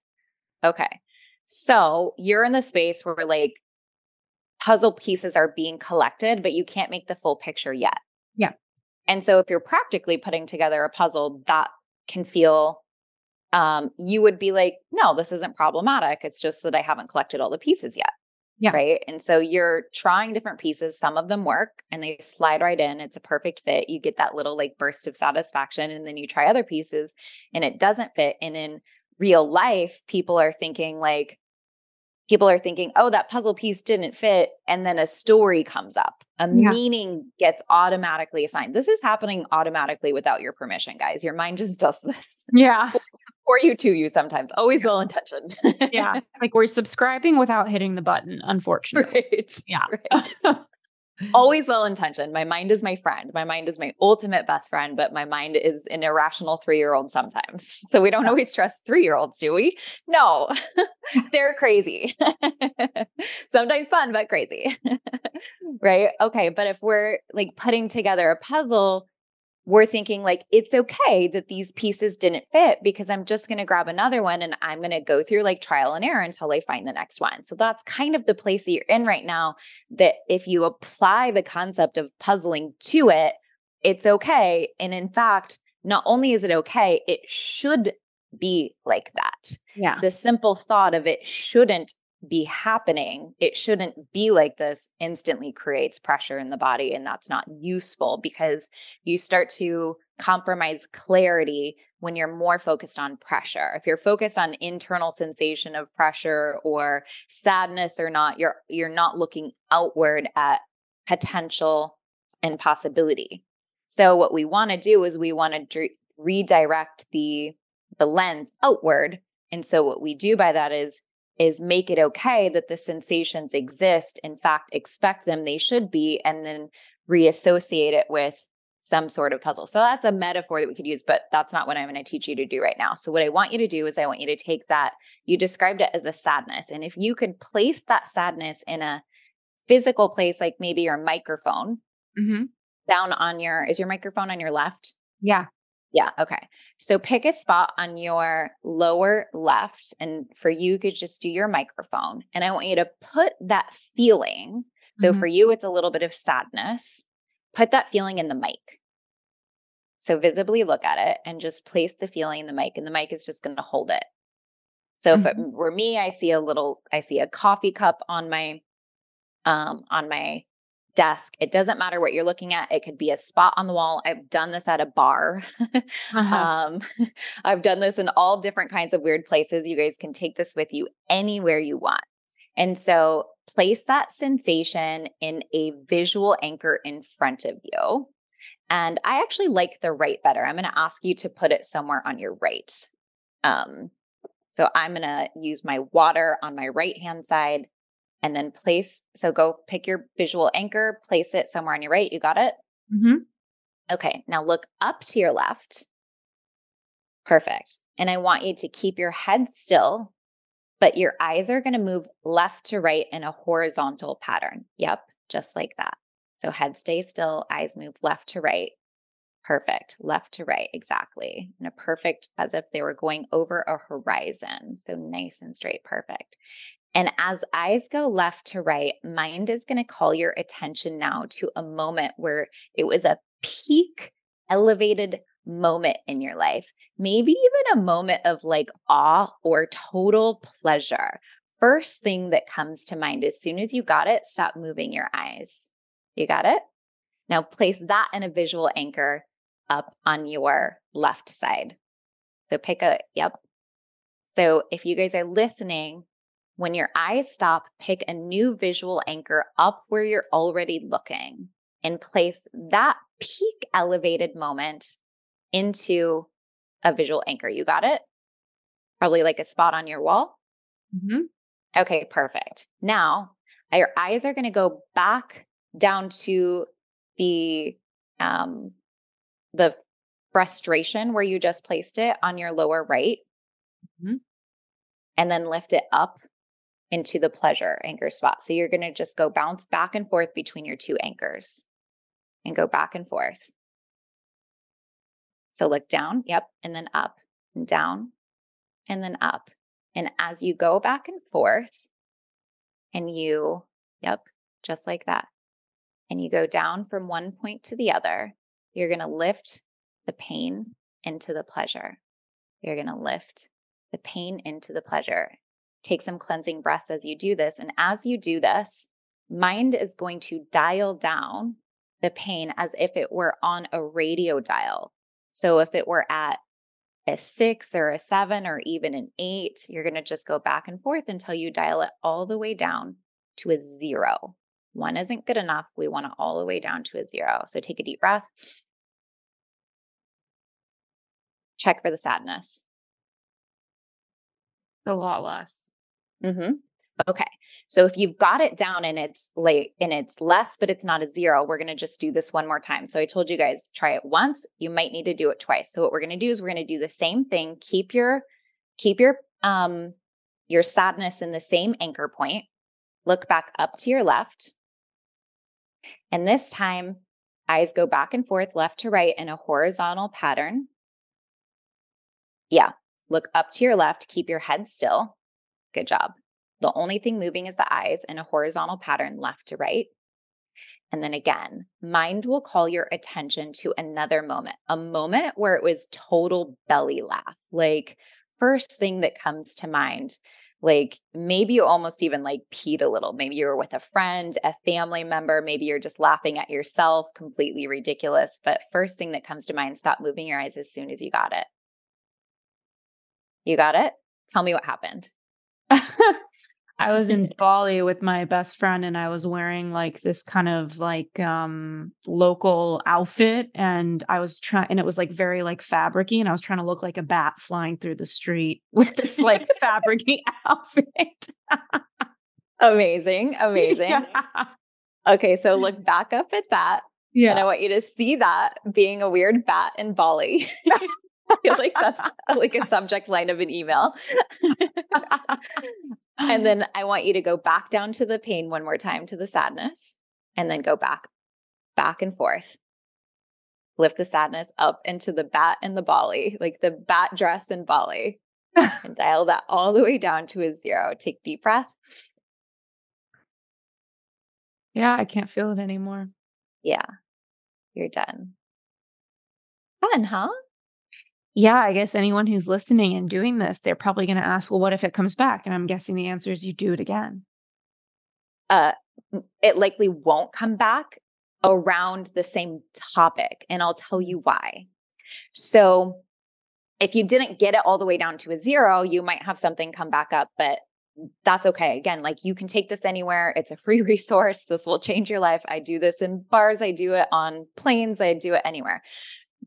Okay. So you're in the space where like puzzle pieces are being collected, but you can't make the full picture yet. Yeah. And so if you're practically putting together a puzzle, that can feel um, you would be like, no, this isn't problematic. It's just that I haven't collected all the pieces yet. Yeah. Right. And so you're trying different pieces. Some of them work and they slide right in. It's a perfect fit. You get that little like burst of satisfaction. And then you try other pieces and it doesn't fit. And in real life, people are thinking like, people are thinking, oh, that puzzle piece didn't fit. And then a story comes up, a Yeah. meaning gets automatically assigned. This is happening automatically without your permission, guys. Your mind just does this Yeah. For you to you sometimes, always well intentioned. Yeah. [laughs] It's like we're subscribing without hitting the button, unfortunately. right. Yeah. Right. [laughs] always well intentioned. My mind is my friend. My mind is my ultimate best friend, but my mind is an irrational three year old sometimes. [laughs] So we don't always trust three year olds, do we? No, they're crazy. sometimes fun, but crazy. right. Okay. But if we're like putting together a puzzle, we're thinking like it's okay that these pieces didn't fit because I'm just going to grab another one and I'm going to go through like trial and error until I find the next one. So that's kind of the place that you're in right now. That if you apply the concept of puzzling to it, it's okay. And in fact, not only is it okay, it should be like that. yeah. The simple thought of it shouldn't be happening, it shouldn't be like this, instantly creates pressure in the body. And that's not useful because you start to compromise clarity when you're more focused on pressure. If you're focused on internal sensation of pressure or sadness or not, you're you're not looking outward at potential and possibility. So what we want to do is we want to dr- redirect the the lens outward. And so what we do by that is is make it okay that the sensations exist. In fact, expect them, they should be, and then reassociate it with some sort of puzzle. So that's a metaphor that we could use, but that's not what I'm going to teach you to do right now. So what I want you to do is I want you to take that, you described it as a sadness. And if you could place that sadness in a physical place, like maybe your microphone hmm down on your, is your microphone on your left? Yeah. Yeah. Okay. So pick a spot on your lower left. And for you, you could just do your microphone. And I want you to put that feeling. So Mhm. for you, it's a little bit of sadness. Put that feeling in the mic. So visibly look at it and just place the feeling in the mic, and the mic is just going to hold it. So if it were me, I see a little, I see a coffee cup on my, um, on my desk. It doesn't matter what you're looking at. It could be a spot on the wall. I've done this at a bar. [laughs] Uh-huh. um, [laughs] I've done this in all different kinds of weird places. You guys can take this with you anywhere you want. And so place that sensation in a visual anchor in front of you. And I actually like the right better. I'm going to ask you to put it somewhere on your right. Um, so I'm going to use my water on my right hand side and then place. So go pick your visual anchor, place it somewhere on your right. You got it? Mhm. Okay. Now look up to your left. Perfect. And I want you to keep your head still, but your eyes are going to move left to right in a horizontal pattern. Yep. Just like that. So head stays still, eyes move left to right. Perfect. Left to right. Exactly. In a perfect, as if they were going over a horizon. So nice and straight. Perfect. And as eyes go left to right, mind is going to call your attention now to a moment where it was a peak elevated moment in your life, maybe even a moment of like awe or total pleasure. First thing that comes to mind as soon as you got it, stop moving your eyes. You got it? Now place that in a visual anchor up on your left side. So pick a, yep. So if you guys are listening, when your eyes stop, pick a new visual anchor up where you're already looking and place that peak elevated moment into a visual anchor. You got it? Probably like a spot on your wall. Mhm. Okay, perfect. Now your eyes are going to go back down to the um the frustration where you just placed it on your lower right. Mhm. And then lift it up into the pleasure anchor spot. So you're going to just go bounce back and forth between your two anchors and go back and forth. So look down, yep, and then up and down and then up. And as you go back and forth, and you, yep, just like that, and you go down from one point to the other, you're going to lift the pain into the pleasure. You're going to lift the pain into the pleasure. Take some cleansing breaths as you do this. And as you do this, mind is going to dial down the pain as if it were on a radio dial. So if it were at a six or a seven or even an eight, you're going to just go back and forth until you dial it all the way down to a zero. One isn't good enough. We want it all the way down to a zero. So take a deep breath. Check for the sadness. A lot less. Mm-hmm. Okay. So if you've got it down and it's late and it's less, but it's not a zero, we're going to just do this one more time. So I told you guys try it once. You might need to do it twice. So what we're going to do is we're going to do the same thing. Keep your keep your um your sadness in the same anchor point. Look back up to your left. And this time, eyes go back and forth, left to right in a horizontal pattern. Yeah. Look up to your left. Keep your head still. Good job. The only thing moving is the eyes in a horizontal pattern left to right. And then again, mind will call your attention to another moment, a moment where it was total belly laugh. Like, first thing that comes to mind, like maybe you almost even like peed a little. Maybe you were with a friend, a family member, maybe you're just laughing at yourself, completely ridiculous. But first thing that comes to mind, stop moving your eyes as soon as you got it. You got it? Tell me what happened. [laughs] I was in [laughs] Bali with my best friend and I was wearing like this kind of like um local outfit and I was trying and it was like very like fabricy and I was trying to look like a bat flying through the street [laughs] with this like fabricy outfit. amazing, amazing. Yeah. Okay, so look back up at that. Yeah. And I want you to see that being a weird bat in Bali. [laughs] I feel like that's [laughs] like a subject line of an email. [laughs] and then I want you to go back down to the pain one more time to the sadness and then go back, back and forth. Lift the sadness up into the bat and the Bali, like the bat dress and Bali, and dial that all the way down to a zero. Take deep breath. Yeah, I can't feel it anymore. Yeah, you're done. Fun, huh? Yeah, I guess anyone who's listening and doing this, they're probably going to ask, well, what if it comes back? And I'm guessing the answer is you do it again. Uh, it likely won't come back around the same topic. And I'll tell you why. So, if you didn't get it all the way down to a zero, you might have something come back up, but that's okay. Again, like you can take this anywhere. It's a free [laughs] resource. This will change your life. I do this in bars, I do it on planes, I do it anywhere.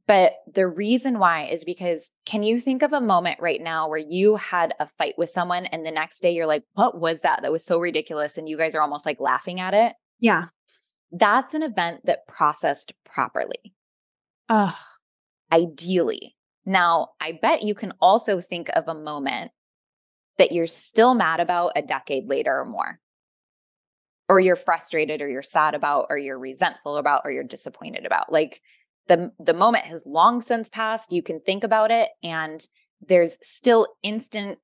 But the reason why is because can you think of a moment right now where you had a fight with someone and the next day you're like, what was that? That was so ridiculous. And you guys are almost like laughing at it. Yeah. That's an event that processed properly. Oh. Ideally. Now, I bet you can also think of a moment that you're still mad about a decade later or more, or you're frustrated, or you're sad about, or you're resentful about, or you're disappointed about. Like the the moment has long since passed you can think about it and there's still instant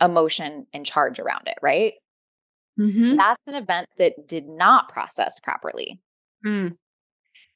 emotion and charge around it right mm-hmm. that's an event that did not process properly mm.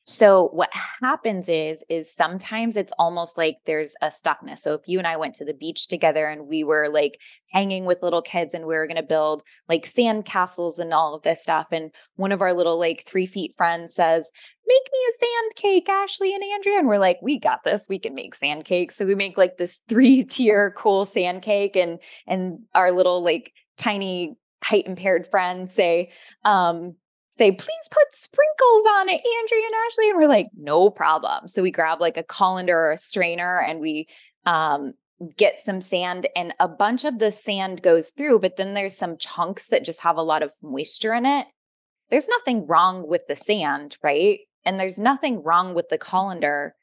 So what happens is is sometimes it's almost like there's a stuckness. So if you and I went to the beach together and we were like hanging with little kids and we were going to build like sand castles and all of this stuff and one of our little like 3 feet friends says, "Make me a sand cake, Ashley and Andrea." And we're like, "We got this. We can make sand cakes." So we make like this 3-tier [laughs] cool sand cake and and our little like tiny height impaired friends say um say, please put sprinkles on it, Andrea and Ashley. And we're like, no problem. So we grab like a colander or a strainer and we um, get some sand and a bunch of the sand goes through, but then there's some chunks that just have a lot of moisture in it. There's nothing wrong with the sand, right? And there's nothing wrong with the colander.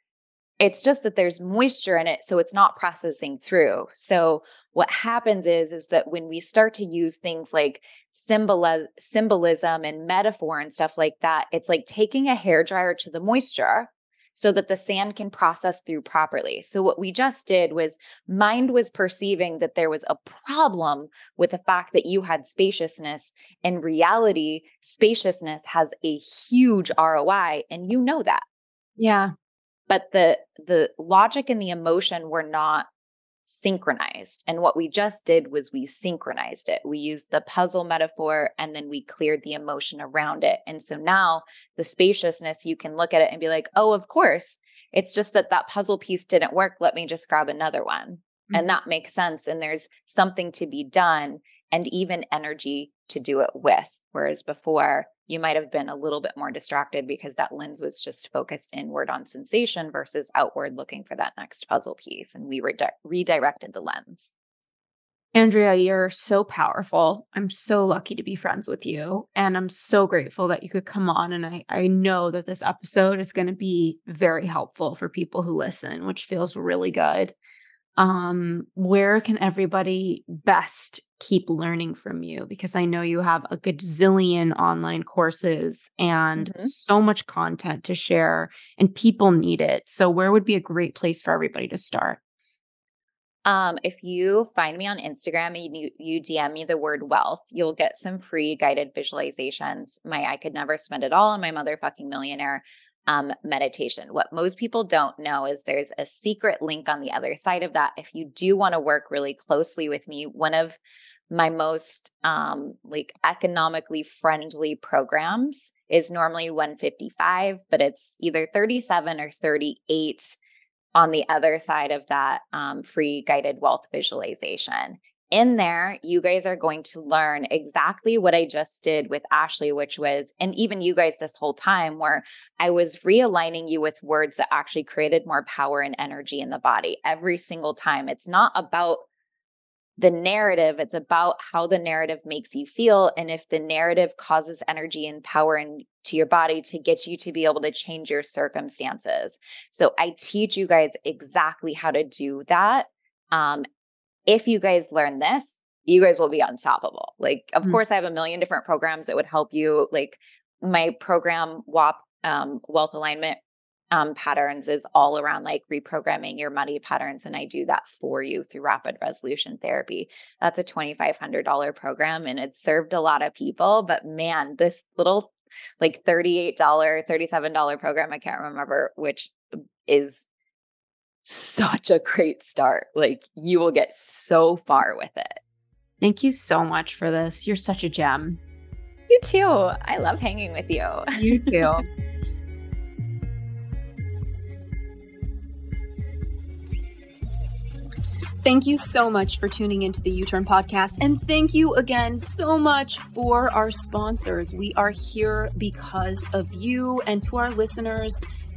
It's just that there's moisture in it, so it's not processing through. So what happens is is that when we start to use things like symbol symbolism and metaphor and stuff like that it's like taking a hair dryer to the moisture so that the sand can process through properly. So what we just did was mind was perceiving that there was a problem with the fact that you had spaciousness. In reality, spaciousness has a huge ROI and you know that. Yeah. But the the logic and the emotion were not synchronized. And what we just did was we synchronized it. We used the puzzle metaphor and then we cleared the emotion around it. And so now the spaciousness, you can look at it and be like, oh, of course. It's just that that puzzle piece didn't work. Let me just grab another one. Mm-hmm. And that makes sense. And there's something to be done and even energy to do it with. Whereas before, you might have been a little bit more distracted because that lens was just focused inward on sensation versus outward looking for that next puzzle piece. And we re- redirected the lens. Andrea, you're so powerful. I'm so lucky to be friends with you. And I'm so grateful that you could come on. And I, I know that this episode is going to be very helpful for people who listen, which feels really good um, where can everybody best keep learning from you? Because I know you have a gazillion online courses and mm-hmm. so much content to share, and people need it. So, where would be a great place for everybody to start? Um, if you find me on Instagram and you, you DM me the word wealth, you'll get some free guided visualizations. My I could never spend it all on my motherfucking millionaire um, meditation. What most people don't know is there's a secret link on the other side of that. If you do want to work really closely with me, one of my most um, like economically friendly programs is normally 155, but it's either 37 or 38 on the other side of that um, free guided wealth visualization in there, you guys are going to learn exactly what I just did with Ashley, which was, and even you guys this whole time, where I was realigning you with words that actually created more power and energy in the body every single time. It's not about the narrative, it's about how the narrative makes you feel. And if the narrative causes energy and power into your body to get you to be able to change your circumstances. So I teach you guys exactly how to do that. Um, if you guys learn this, you guys will be unstoppable. Like, of mm-hmm. course, I have a million different programs that would help you. Like, my program, WAP, um, Wealth Alignment um, Patterns, is all around like reprogramming your money patterns. And I do that for you through rapid resolution therapy. That's a $2,500 program and it's served a lot of people. But man, this little like $38, $37 program, I can't remember which is such a great start. Like you will get so far with it. Thank you so much for this. You're such a gem. You too. I love hanging with you. You too. [laughs] Thank you so much for tuning into the YouTurn podcast. And thank you again so much for our sponsors. We are here because of you and to our listeners.